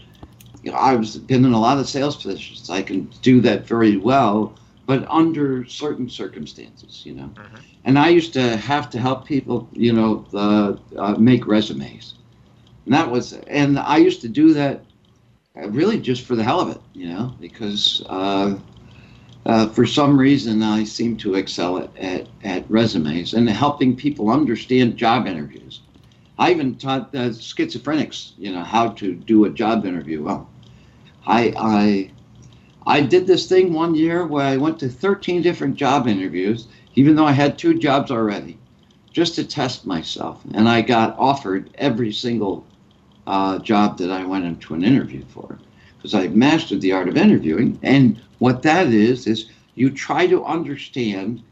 you know I was been in a lot of sales positions. I can do that very well, but under certain circumstances, you know. And I used to have to help people, you know, uh, uh, make resumes. And that was, and I used to do that uh, really just for the hell of it, you know, because uh, uh, for some reason I seem to excel at, at, at resumes and helping people understand job interviews. I even taught uh, schizophrenics, you know, how to do a job interview well. I, I, I did this thing one year where I went to 13 different job interviews, even though I had two jobs already, just to test myself. And I got offered every single uh, job that I went into an interview for because I mastered the art of interviewing. And what that is, is you try to understand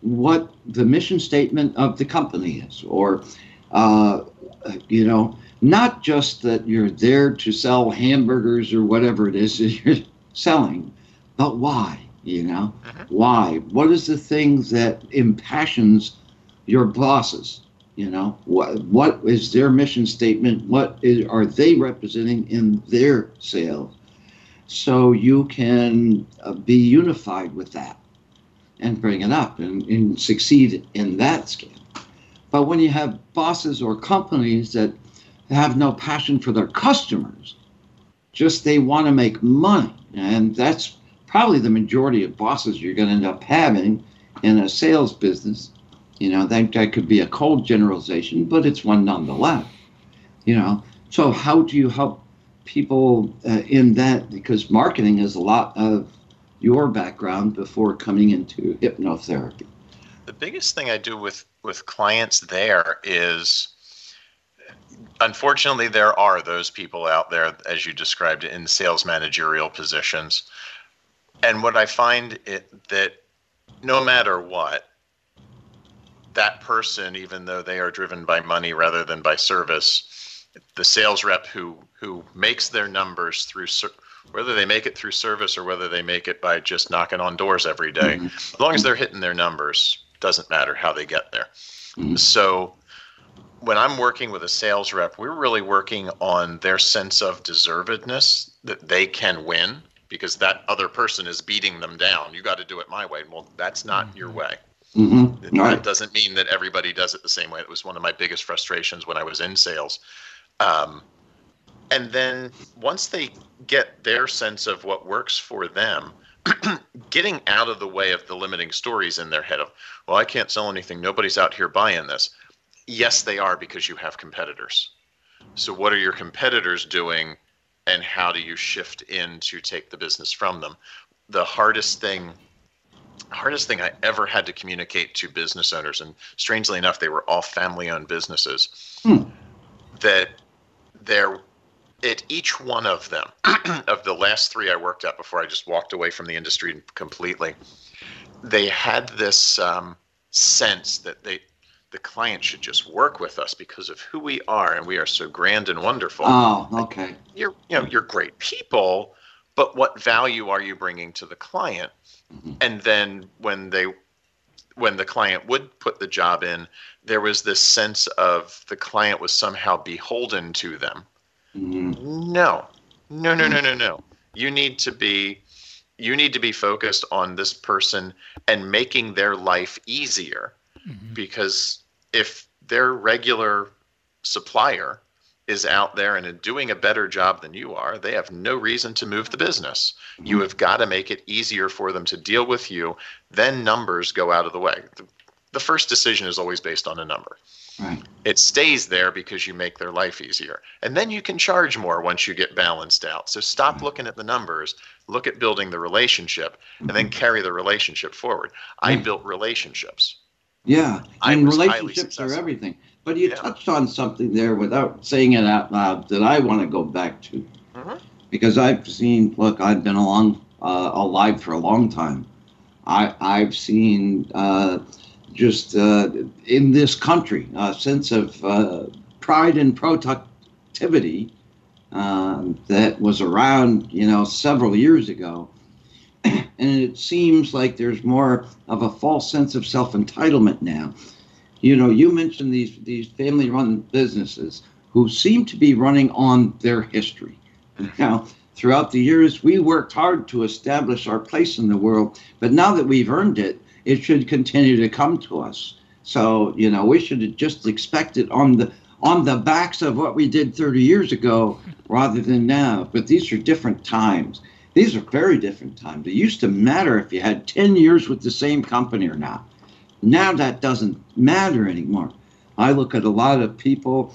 what the mission statement of the company is, or, uh, you know, not just that you're there to sell hamburgers or whatever it is selling, but why, you know? Why? What is the thing that impassions your bosses? You know, what what is their mission statement? What is, are they representing in their sales? So you can uh, be unified with that and bring it up and, and succeed in that scale. But when you have bosses or companies that have no passion for their customers, just they want to make money, and that's probably the majority of bosses you're going to end up having in a sales business. You know, that, that could be a cold generalization, but it's one nonetheless. You know, so how do you help people uh, in that? Because marketing is a lot of your background before coming into hypnotherapy. The biggest thing I do with with clients there is unfortunately there are those people out there as you described in sales managerial positions. And what i find it that no matter what that person even though they are driven by money rather than by service the sales rep who who makes their numbers through whether they make it through service or whether they make it by just knocking on doors every day, mm-hmm. as long as they're hitting their numbers doesn't matter how they get there. Mm-hmm. So when I'm working with a sales rep, we're really working on their sense of deservedness that they can win because that other person is beating them down. You got to do it my way. Well, that's not your way. Mm-hmm. It, Right. that doesn't mean that everybody does it the same way. It was one of my biggest frustrations when I was in sales. Um, and then once they get their sense of what works for them, getting out of the way of the limiting stories in their head of, well, I can't sell anything. Nobody's out here buying this. Yes, they are because you have competitors. So, what are your competitors doing, and how do you shift in to take the business from them? The hardest thing, hardest thing I ever had to communicate to business owners, and strangely enough, they were all family-owned businesses, that there, at each one of them, of the last three I worked at before I just walked away from the industry completely, they had this um, sense that they the client should just work with us because of who we are and we are so grand and wonderful. Oh, okay. you're you know you're great people but what value are you bringing to the client? Mm-hmm. And then when they when the client would put the job in there was this sense of the client was somehow beholden to them. Mm-hmm. No. No no no no no. You need to be you need to be focused on this person and making their life easier mm-hmm. because if their regular supplier is out there and doing a better job than you are, they have no reason to move the business. Mm-hmm. You have got to make it easier for them to deal with you. Then numbers go out of the way. The, the first decision is always based on a number. Right. It stays there because you make their life easier. And then you can charge more once you get balanced out. So stop mm-hmm. looking at the numbers, look at building the relationship, and then mm-hmm. carry the relationship forward. I built relationships. Yeah, I and relationships are everything. But you touched on something there without saying it out loud that I want to go back to Mhm. because I've seen. Look, I've been along uh, alive for a long time. I I've seen uh, just uh, in this country a sense of uh, pride and productivity um, that was around, you know, several years ago. And it seems like there's more of a false sense of self entitlement now. You know, you mentioned these these family run businesses who seem to be running on their history. Now, throughout the years, we worked hard to establish our place in the world, but now that we've earned it, it should continue to come to us. So, you know, we should just expect it on the on the backs of what we did 30 years ago rather than now. But these are different times. These are very different times. It used to matter if you had 10 years with the same company or not. Now that doesn't matter anymore. I look at a lot of people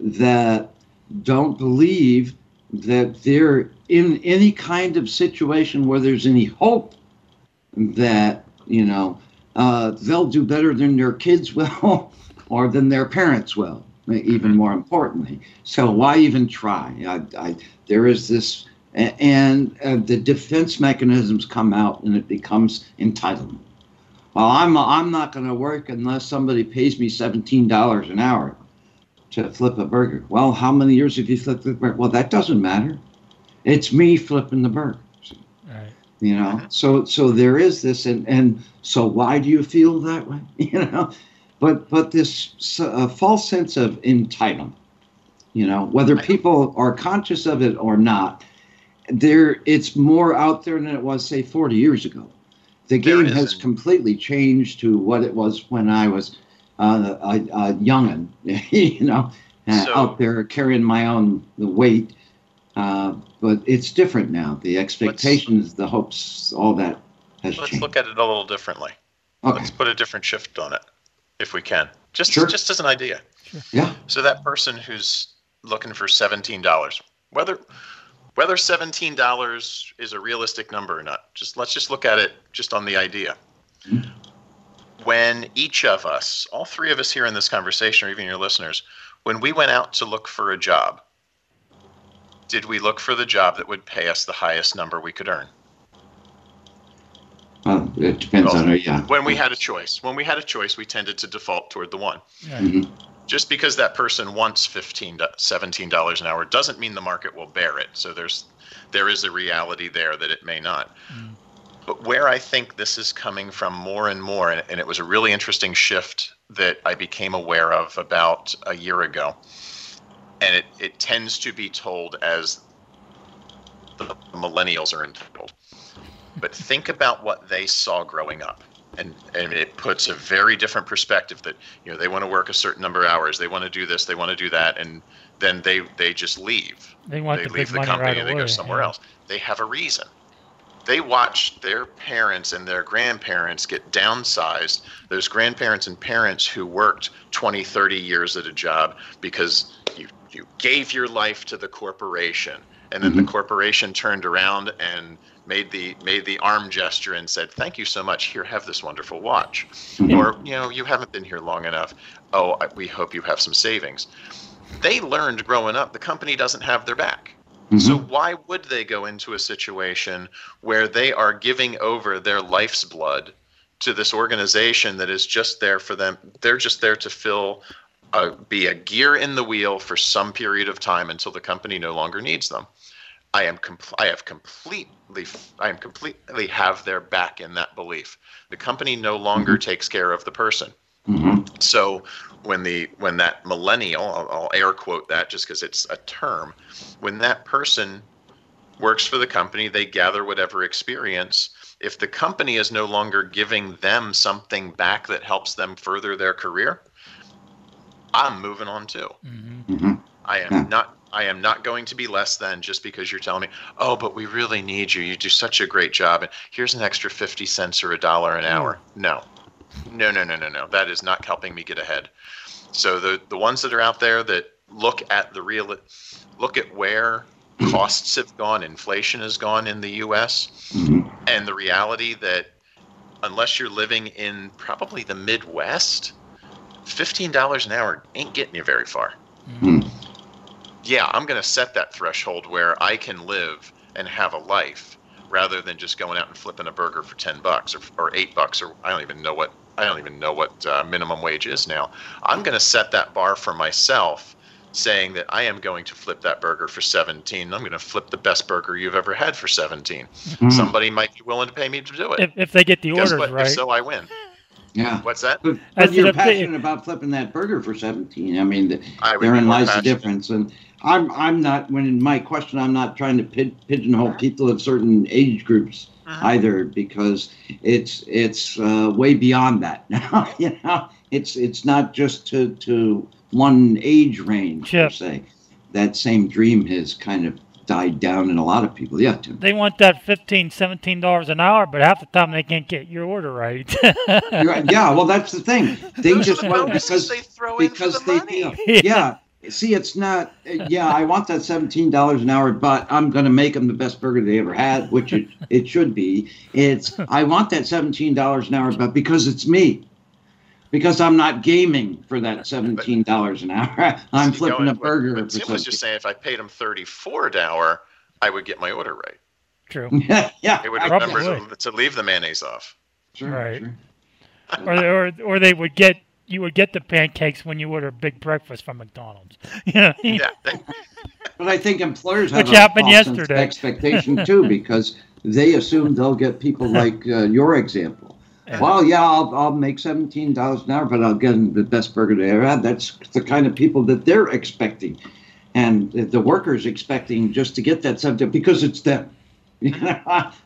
that don't believe that they're in any kind of situation where there's any hope that, you know, uh, they'll do better than their kids will or than their parents will, even more importantly. So why even try? I, I, there is this, and uh, the defense mechanisms come out and it becomes entitlement. Well, I'm, I'm not going to work unless somebody pays me $17 an hour to flip a burger. Well, how many years have you flipped the burger? Well, that doesn't matter. It's me flipping the burger. Right. You know, so so there is this, and and so why do you feel that way? You know, but but this uh, false sense of entitlement. You know, whether people are conscious of it or not, there it's more out there than it was say 40 years ago. The game has completely changed to what it was when I was uh, a, a youngin, you know, uh, So- out there carrying my own the weight. Uh, but it's different now. The expectations, the hopes, all that has Let's changed. look at it a little differently. Okay. Let's put a different shift on it, if we can. Just Sure. just as an idea. Yeah. So that person who's looking for seventeen dollars, whether whether seventeen dollars is a realistic number or not, just let's just look at it just on the idea. When each of us, all three of us here in this conversation, or even your listeners, when we went out to look for a job, did we look for the job that would pay us the highest number we could earn? Well, it depends on it. Yeah. When we had a choice, when we had a choice, we tended to default toward the one. Mhm. Just because that person wants 15 to 17 dollars an hour doesn't mean the market will bear it. So there's there is a reality there that it may not. Mm. But where I think this is coming from more and more, and, and it was a really interesting shift that I became aware of about a year ago, and it, it tends to be told as the millennials are entitled. But think about what they saw growing up. And, and it puts a very different perspective that you know they want to work a certain number of hours they want to do this they want to do that and then they they just leave They want they the leave the money company right and they away. go somewhere yeah. else they have a reason they watch their parents and their grandparents get downsized those grandparents and parents who worked 20 30 years at a job because you you gave your life to the corporation and then the mm-hmm. corporation turned around and made the made the arm gesture and said thank you so much. Here have this wonderful watch. Mm-hmm. Or you know you haven't been here long enough. Oh I- we hope you have some savings. They learned growing up the company doesn't have their back. Mm-hmm. So why would they go into a situation where they are giving over their life's blood to this organization that is just there for them? They're just there to fill, uh, be a gear in the wheel for some period of time until the company no longer needs them. I am compl- I have completely I am completely have their back in that belief. The company no longer takes care of the person. So when the when that millennial, I'll, I'll air quote that just because it's a term, when that person works for the company, they gather whatever experience. If the company is no longer giving them something back that helps them further their career, I'm moving on too. Mm-hmm. Mm-hmm. I am not I am not going to be less than just because you're telling me, "Oh, but we really need you. You do such a great job and here's an extra 50 cents or a dollar an hour." No. No, no, no, no, no. That is not helping me get ahead. So the the ones that are out there that look at the real, look at where mm-hmm. costs have gone, inflation has gone in the U.S., and the reality that unless you're living in probably the Midwest, fifteen dollars an hour ain't getting you very far. Yeah, I'm going to set that threshold where I can live and have a life rather than just going out and flipping a burger for 10 bucks or, or 8 bucks or I don't even know what I don't even know what uh, minimum wage is now. I'm going to set that bar for myself saying that I am going to flip that burger for 17. I'm going to flip the best burger you've ever had for 17. Mhm. Somebody might be willing to pay me to do it. If, if they get the Guess orders what? right. If so, I win. Yeah. What's that? But, but you're if they- passionate about flipping that burger for 17. I mean, th- I therein more lies the difference. And I'm I'm not when in my question I'm not trying to pid, pigeonhole people of certain age groups Uh-huh. either because it's it's uh, way beyond that now. you know, it's it's not just to to one age range per se. That same dream has kind of died down in a lot of people. Yeah, Tim. They want that $15, 17 dollars an hour, but half the time they can't get your order right. Right. Yeah, well, that's the thing. They Those just want because they throw in for because the they money. feel yeah. See, it's not. Yeah, I want that seventeen dollars an hour, but I'm going to make them the best burger they ever had, which it, it should be. It's I want that seventeen dollars an hour, but because it's me, because I'm not gaming for that seventeen dollars an hour. I'm See, flipping going- a burger. What, for what Tim was just saying, if I paid him 34 an hour, I would get my order right. True. yeah, yeah. It would Probably. remember to, to leave the mayonnaise off. Sure, right. sure. or, or or they would get you would get the pancakes when you order a big breakfast from McDonald's. You know, what I mean? Yeah. But I think employers have Which a happened false sense of yesterday. expectation too, because they assume they'll get people like uh, your example. Well, yeah, I'll, I'll make seventeen dollars an hour, but I'll get the best burger they ever had. That's the kind of people that they're expecting, and the workers expecting just to get that subject because it's them.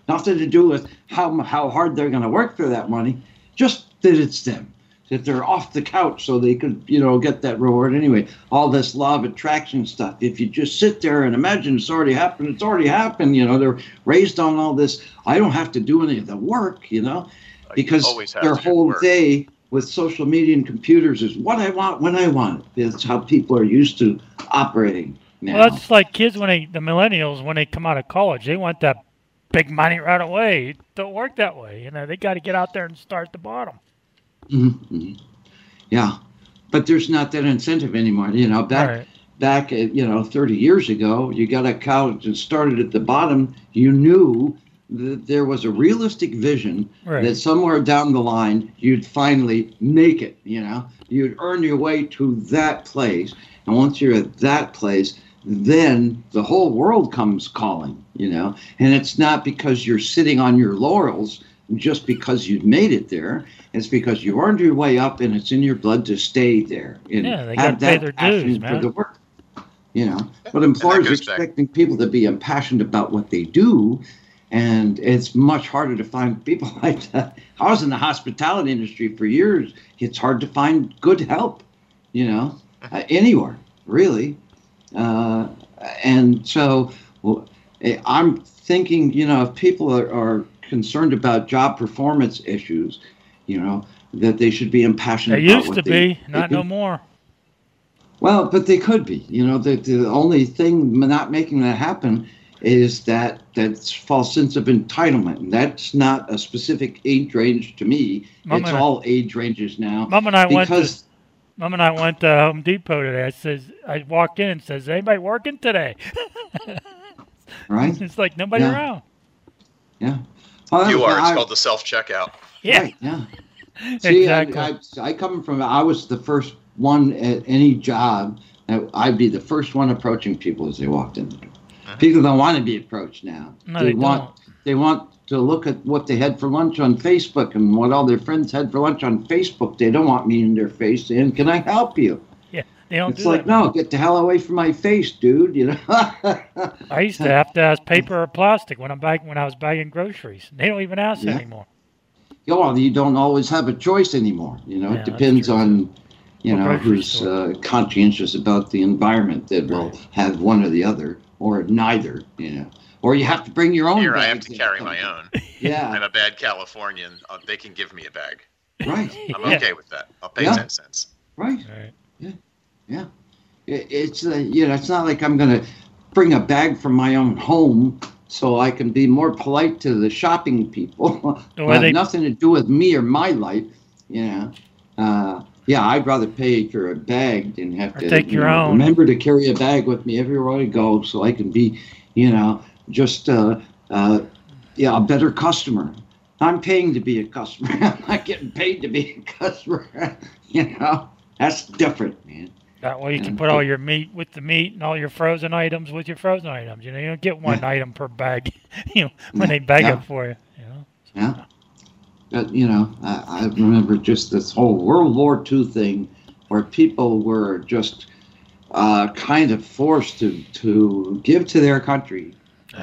Nothing to do with how how hard they're going to work for that money, just that it's them. That they're off the couch so they could, you know, get that reward anyway. All this law of attraction stuff. If you just sit there and imagine it's already happened, it's already happened. You know, they're raised on all this. I don't have to do any of the work. You know, because their whole work. day with social media and computers is what I want when I want it. That's how people are used to operating now. Well, that's like kids when they the millennials when they come out of college, they want that big money right away. It don't work that way. You know, they got to get out there and start at the bottom. Mhm. Yeah, but there's not that incentive anymore. You know, back Right. back you know 30 years ago, you got a college and started at the bottom. You knew that there was a realistic vision Right. that somewhere down the line you'd finally make it. You know, you'd earn your way to that place, and once you're at that place. Then the whole world comes calling, you know, and it's not because you're sitting on your laurels just because you've made it there. It's because you earned your way up and it's in your blood to stay there. And Yeah, they have gotta pay that their passion dues, for the work. You know, but employers are goes back- expecting people to be impassioned about what they do, and it's much harder to find people like that. I was in the hospitality industry for years. It's hard to find good help, you know, uh, anywhere really. Uh, and so well, eh, I'm thinking, you know, if people are, are concerned about job performance issues, you know, that they should be impassioned They about used to they- be, not no more. Well, but they could be. You know, the, the only thing not making that happen is that that false sense of entitlement. And that's not a specific age range to me. Mom it's and I- all age ranges now. Mom and I went to Mom and I went to Home Depot today. I says I walked in and says, "Anybody working today?" right? it's like nobody Yeah. around. Yeah. Well, You are. It's I- called the self checkout. Yeah. Right, yeah. See, exactly. I, I, I come from, I was the first one at any job. that I'd be the first one approaching people as they walked in the door. People don't want to be approached now. No, they want, they want to look at what they had for lunch on Facebook and what all their friends had for lunch on Facebook. They don't want me in their face and "Can I help you?" yeah, they don't It's do like, no, get the hell away from my face, dude. You know. I used to have to ask paper or plastic when I'm back when I was bagging groceries. They don't even ask Yeah. anymore. Well, you don't always have a choice anymore. You know, Yeah, it depends on, you know, who's uh, conscientious about the environment that will have one or the other or neither. You know, or you have to bring your own. Here I have to carry my own. Yeah. I'm a bad Californian. Uh, they can give me a bag. Right. I'm Yeah. okay with that. I'll pay Yeah. ten cents. Right. Right. Yeah. Yeah. It, it's uh, you know, it's not like I'm gonna bring a bag from my own home so I can be more polite to the shopping people. Well, it they- nothing to do with me or my life. You know. Uh, yeah, I'd rather pay for a bag than have Or to take you your know, own. remember to carry a bag with me everywhere I go so I can be, you know, just uh, uh, yeah, a better customer. I'm paying to be a customer. I'm not getting paid to be a customer. you know, that's different, man. That way you can And put all your meat with the meat and all your frozen items with your frozen items. You know, you don't get one Yeah. item per bag. you know, when they bag Yeah. it for you. You know. Yeah. But, you know, I, I remember just this whole World War II thing where people were just uh, kind of forced to, to give to their country.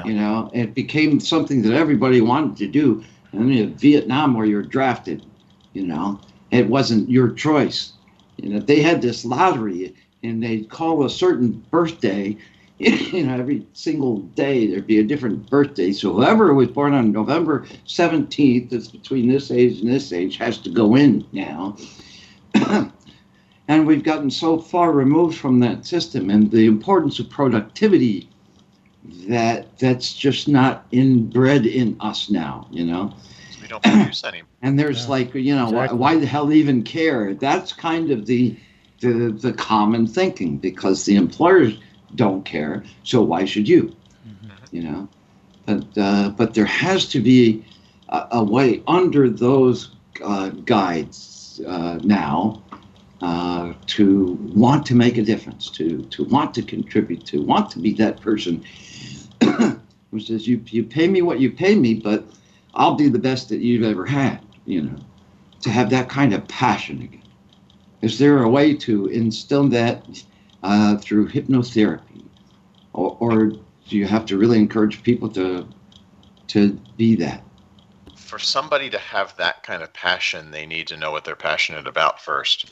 You know, it became something that everybody wanted to do. And in Vietnam, where you're drafted, you know, it wasn't your choice. You know, they had this lottery and they'd call a certain birthday you know, every single day there'd be a different birthday. So whoever was born on November 17th, that's between this age and this age, has to go in now. and we've gotten so far removed from that system and the importance of productivity that that's just not inbred in us now, you know. We don't produce any. And there's like, you know, why, why the hell even care? That's kind of the, the the common thinking because the employers don't care, so why should you? You know, but uh, but there has to be a, a way under those uh, guides uh, now uh, to want to make a difference, to to want to contribute, to want to be that person who says you you pay me what you pay me, but I'll do the best that you've ever had. You know, to have that kind of passion again. Is there a way to instill that uh, through hypnotherapy, or, or do you have to really encourage people to to be that? For somebody to have that kind of passion, they need to know what they're passionate about 1st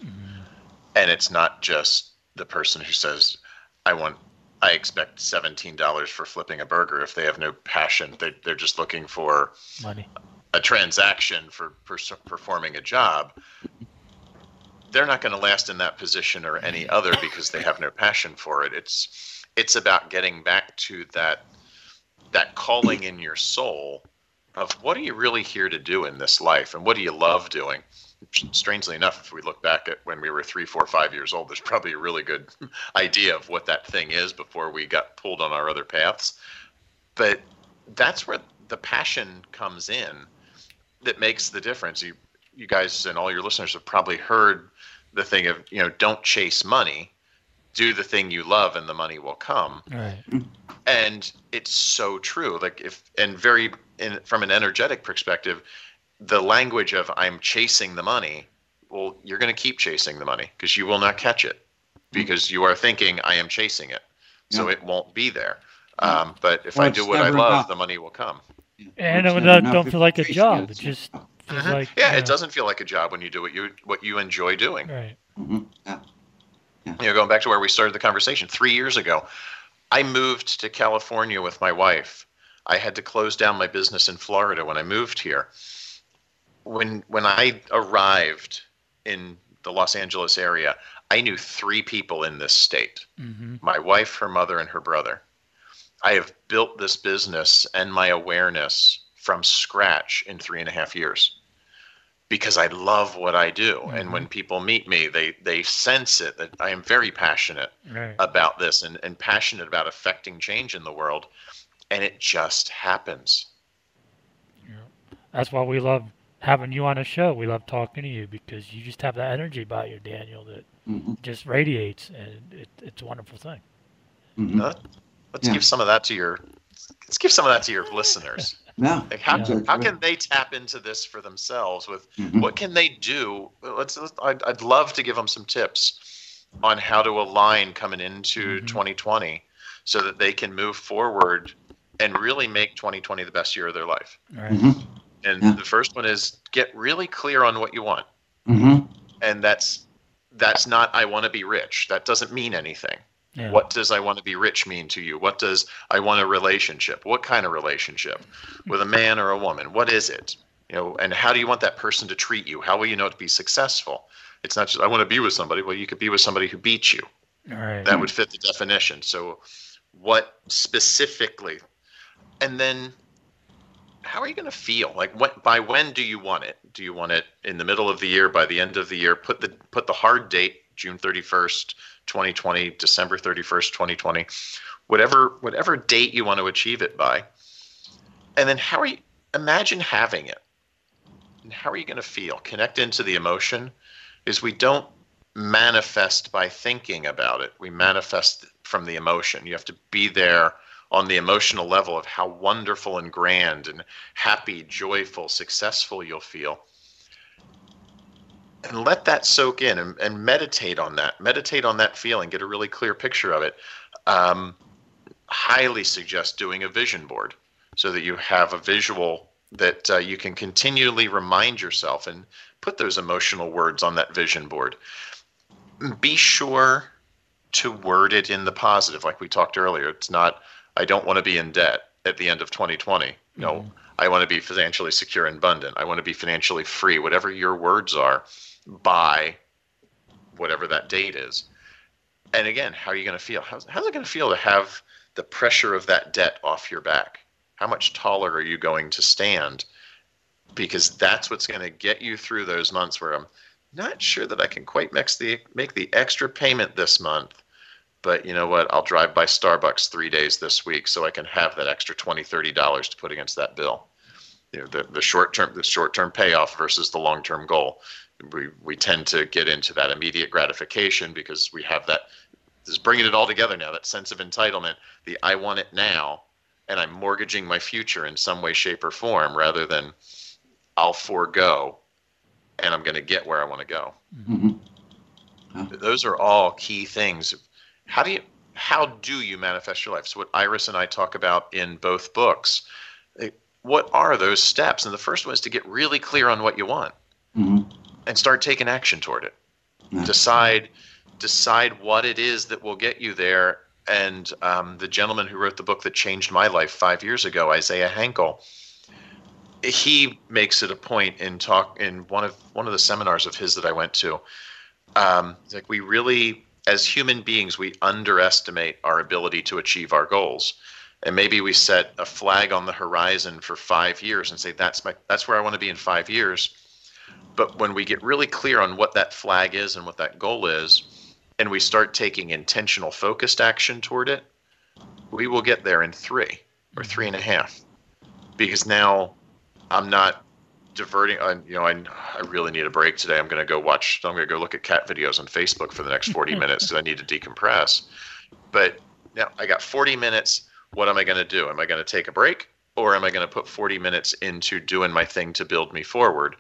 And it's not just the person who says, "I want." I expect seventeen dollars for flipping a burger. If they have no passion, they, they're just looking for Money. a transaction for pers- performing a job, they're not going to last in that position or any other because they have no passion for it. It's it's about getting back to that that calling in your soul of what are you really here to do in this life and what do you love doing. Strangely enough, if we look back at when we were three, four, five years old, there's probably a really good idea of what that thing is before we got pulled on our other paths. But that's where the passion comes in that makes the difference. You you guys and all your listeners have probably heard the thing of, you know, don't chase money. Do the thing you love and the money will come. Right. And it's so true. Like if and very in from an energetic perspective, the language of I'm chasing the money, well, you're going to keep chasing the money because you will not catch it because you are thinking I am chasing it. So Yeah. it won't be there. Um, but if Well, I do what I love, enough. the money will come. And It's it don't, don't feel like a job. It's just feels Mhm. like yeah, you it know, doesn't feel like a job when you do what you what you enjoy doing. Right. Mhm. Yeah. You know, going back to where we started the conversation three years ago, I moved to California with my wife. I had to close down my business in Florida when I moved here. When when I arrived in the Los Angeles area, I knew three people in this state: Mhm. my wife, her mother, and her brother. I have built this business and my awareness from scratch in three and a half years because I love what I do. And when people meet me, they they sense it that I am very passionate Right. about this and, and passionate about affecting change in the world. And it just happens. Yeah. That's why we love having you on a show. We love talking to you because you just have that energy about you, Daniel, that Mhm. just radiates, and it, it's a wonderful thing. Mhm. Uh, let's Yeah. give some of that to your let's give some of that to your listeners. Yeah. Like how, Yeah. how can they tap into this for themselves with Mhm. what can they do let's, let's I'd, I'd love to give them some tips on how to align coming into 2020 so that they can move forward and really make 2020 the best year of their life Right. Mhm. and Yeah. the first one is get really clear on what you want Mhm. and that's that's not i want to be rich that doesn't mean anything Yeah. what does i want to be rich mean to you what does i want a relationship what kind of relationship with a man or a woman what is it You know, and how do you want that person to treat you? How will you know to be successful? It's not just I want to be with somebody. Well, you could be with somebody who beats you. All right. That would fit the definition. So, what specifically? And then, how are you going to feel? Like, what by when do you want it? Do you want it in the middle of the year? By the end of the year? Put the put the hard date, June thirty first, twenty twenty, December thirty first, twenty twenty, whatever whatever date you want to achieve it by. And then, how are you? Imagine having it. And how are you going to feel? Connect into the emotion. Is we don't manifest by thinking about it. We manifest from the emotion. You have to be there on the emotional level of how wonderful and grand and happy, joyful, successful you'll feel. And let that soak in and, and meditate on that. Meditate on that feeling. Get a really clear picture of it. Um, highly suggest doing a vision board so that you have a visual that uh, you can continually remind yourself and put those emotional words on that vision board be sure to word it in the positive, like we talked earlier. It's not, I don't want to be in debt at the end of 2020. No, mm-hmm. I want to be financially secure and abundant. I want to be financially free, whatever your words are, by whatever that date is. And again, how are you going to feel? How's, how's it going to feel to have the pressure of that debt off your back? How much taller are you going to stand? Because that's what's going to get you through those months where I'm not sure that I can quite mix the make the extra payment this month. But you know what? I'll drive by Starbucks three days this week so I can have that extra $20, $30 to put against that bill. You know, the, the short term the short term payoff versus the long term goal. We we tend to get into that immediate gratification because we have that just bringing it all together now, that sense of entitlement, the I want it now, and I'm mortgaging my future in some way, shape, or form rather than I'll forego and I'm going to get where I want to go. Mm-hmm. Those are all key things. How do you how do you manifest your life? So what Iris and I talk about in both books. Eh, what are those steps? And the first one is to get really clear on what you want mm-hmm. And start taking action toward it. Decide decide what it is that will get you there. And um, the gentleman who wrote the book that changed my life five years ago, Isaiah Hankel, he makes it a point in talk in one of one of the seminars of his that I went to. Um, like we really, as human beings, we underestimate our ability to achieve our goals, and maybe we set a flag on the horizon for five years and say that's my that's where I want to be in five years. But when we get really clear on what that flag is and what that goal is, and we start taking intentional, focused action toward it, we will get there in three or three and a mm-hmm. half, because now I'm not diverting. I, you know, I, I really need a break today. I'm going to go watch. I'm going to go look at cat videos on Facebook for the next 40 minutes because I need to decompress. But now I got 40 minutes. What am I going to do? Am I going to take a break or am I going to put 40 minutes into doing my thing to build me forward?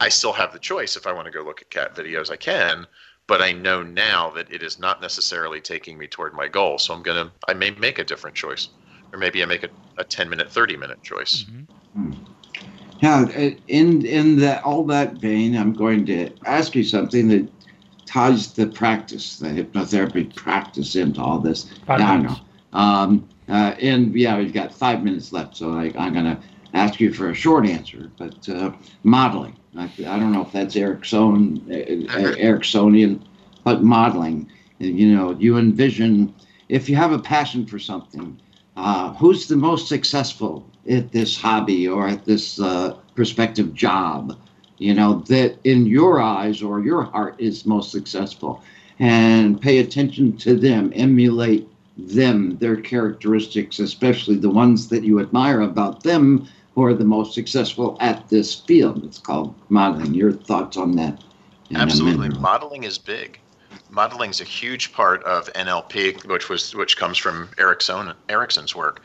I still have the choice. If I want to go look at cat videos, I can. But I know now that it is not necessarily taking me toward my goal. So I'm going to, I may make a different choice. Or maybe I make a, a 10 minute, 30 minute choice. Mm-hmm. Now, in in that all that vein, I'm going to ask you something that ties the practice, the hypnotherapy practice, into all this. Five now, minutes. Um, uh, and yeah, we've got five minutes left, so I, am going to ask you for a short answer. But uh, modeling, I, I, don't know if that's Erickson, uh, uh, Ericksonian, but modeling. You know, you envision if you have a passion for something, uh, who's the most successful at this hobby or at this uh, prospective job, you know, that in your eyes or your heart is most successful. And pay attention to them, emulate them, their characteristics, especially the ones that you admire about them who are the most successful at this field. It's called modeling. Your thoughts on that? Absolutely. Modeling is big. Modeling is a huge part of NLP, which was which comes from Erickson Erickson's work.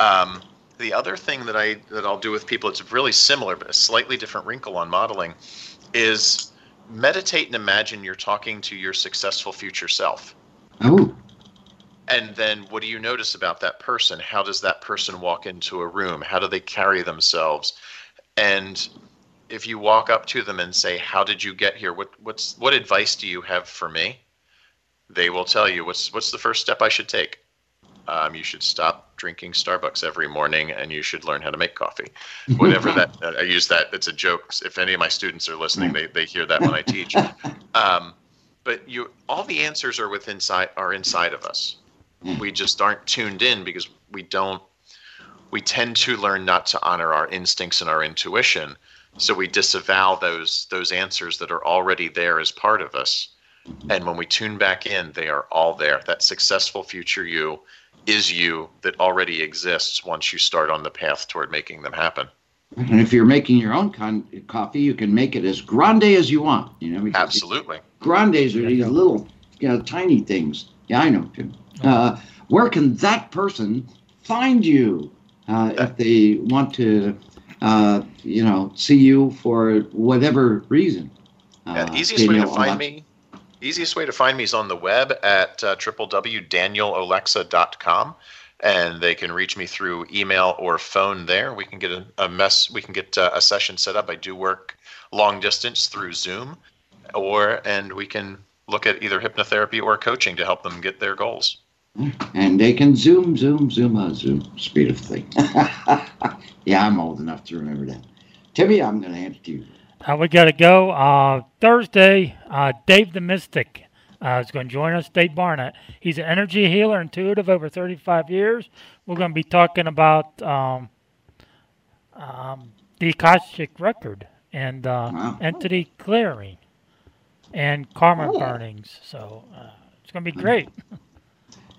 Um, the other thing that I that I'll do with people, it's really similar but a slightly different wrinkle on modeling, is meditate and imagine you're talking to your successful future self. Oh. And then what do you notice about that person? How does that person walk into a room? How do they carry themselves? And if you walk up to them and say, "How did you get here? What what's what advice do you have for me?" They will tell you, "What's what's the first step I should take?" Um, you should stop drinking Starbucks every morning, and you should learn how to make coffee. Whatever that I use that. It's a joke. If any of my students are listening, they, they hear that when I teach. Um, but you, all the answers are within inside are inside of us. Mm. We just aren't tuned in because we don't. We tend to learn not to honor our instincts and our intuition, so we disavow those those answers that are already there as part of us. And when we tune back in, they are all there. That successful future you is you that already exists once you start on the path toward making them happen. And if you're making your own con- coffee, you can make it as grande as you want. You know, Absolutely. Grandes are these little, you know, tiny things. Yeah, I know, Tim. Uh, where can that person find you uh, if they want to, uh, you know, see you for whatever reason? Yeah, Uh, the easiest way to find uh, me, easiest way to find me is on the web at uh, www.danielolexa.com, and they can reach me through email or phone there. We can get a, a mess, we can get uh, a session set up. I do work long distance through Zoom, or and we can look at either hypnotherapy or coaching to help them get their goals. And they can zoom, zoom, zoom, uh, zoom, speed of thing. yeah, I'm old enough to remember that. Timmy, I'm going to hand it to you. Uh, we got to go. Uh, Thursday, uh, Dave the Mystic uh, is going to join us. Dave Barnett. He's an energy healer, intuitive, over 35 years. We're going to be talking about um, um, the Akashic Record and uh, entity clearing and karma burnings. So uh, it's going to be great.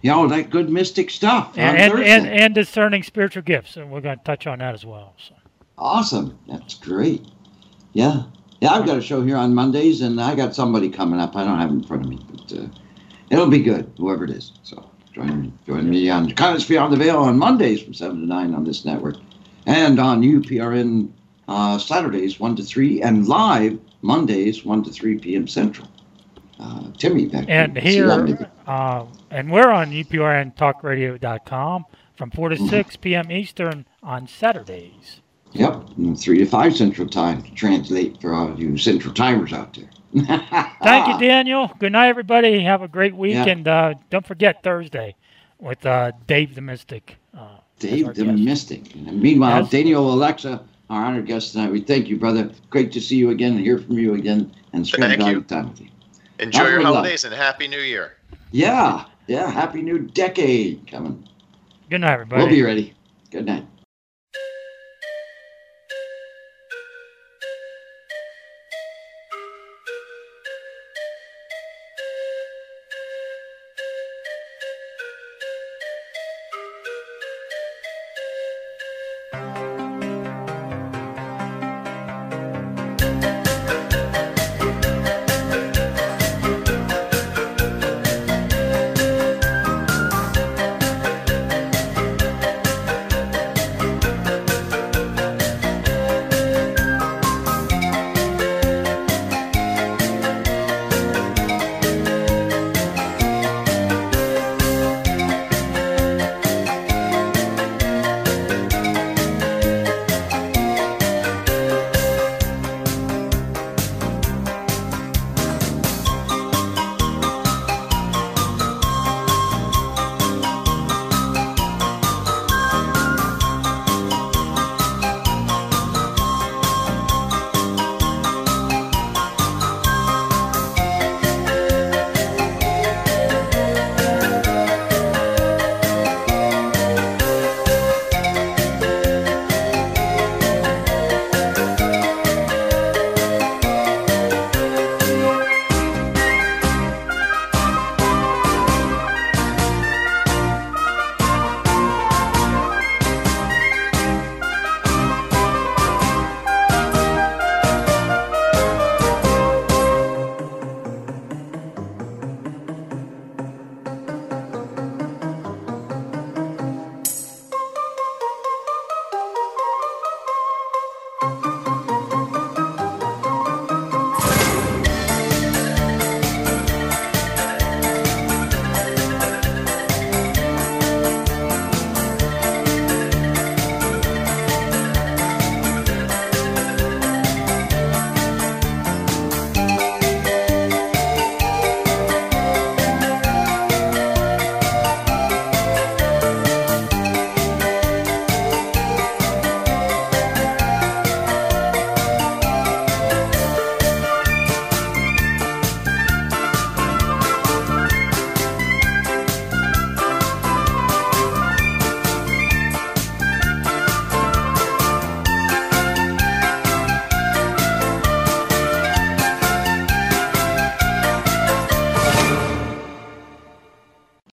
Yeah, all that good mystic stuff. And, and, and, and discerning spiritual gifts. And we're going to touch on that as well. So. Awesome. That's great. Yeah. Yeah, I've got a show here on Mondays, and I got somebody coming up. I don't have in front of me, but uh, it'll be good, whoever it is. So join me, join me on Kindness Beyond the Veil on Mondays from 7 to 9 on this network, and on UPRN uh, Saturdays 1 to 3, and live Mondays 1 to 3 p.m. Central. Uh, Timmy, back And to see on here, uh, and we're on UPRNTalkRadio.com from 4 Mm-hmm. to 6 p.m. Eastern on Saturdays. Yep, and 3 to 5 Central Time to translate for all you Central Timers out there. Thank you, Daniel. Good night, everybody. Have a great week. Yeah. And uh, don't forget Thursday with uh, Dave the Mystic. Uh, Dave the Mystic. And meanwhile, Yes. Daniel Olexa, our honored guest tonight, we thank you, brother. Great to see you again and hear from you again and spend Thank valuable you. time with you. Enjoy your but love. holidays and happy New Year. Yeah, yeah. Happy new decade coming. good night, everybody. We'll be ready. Good night.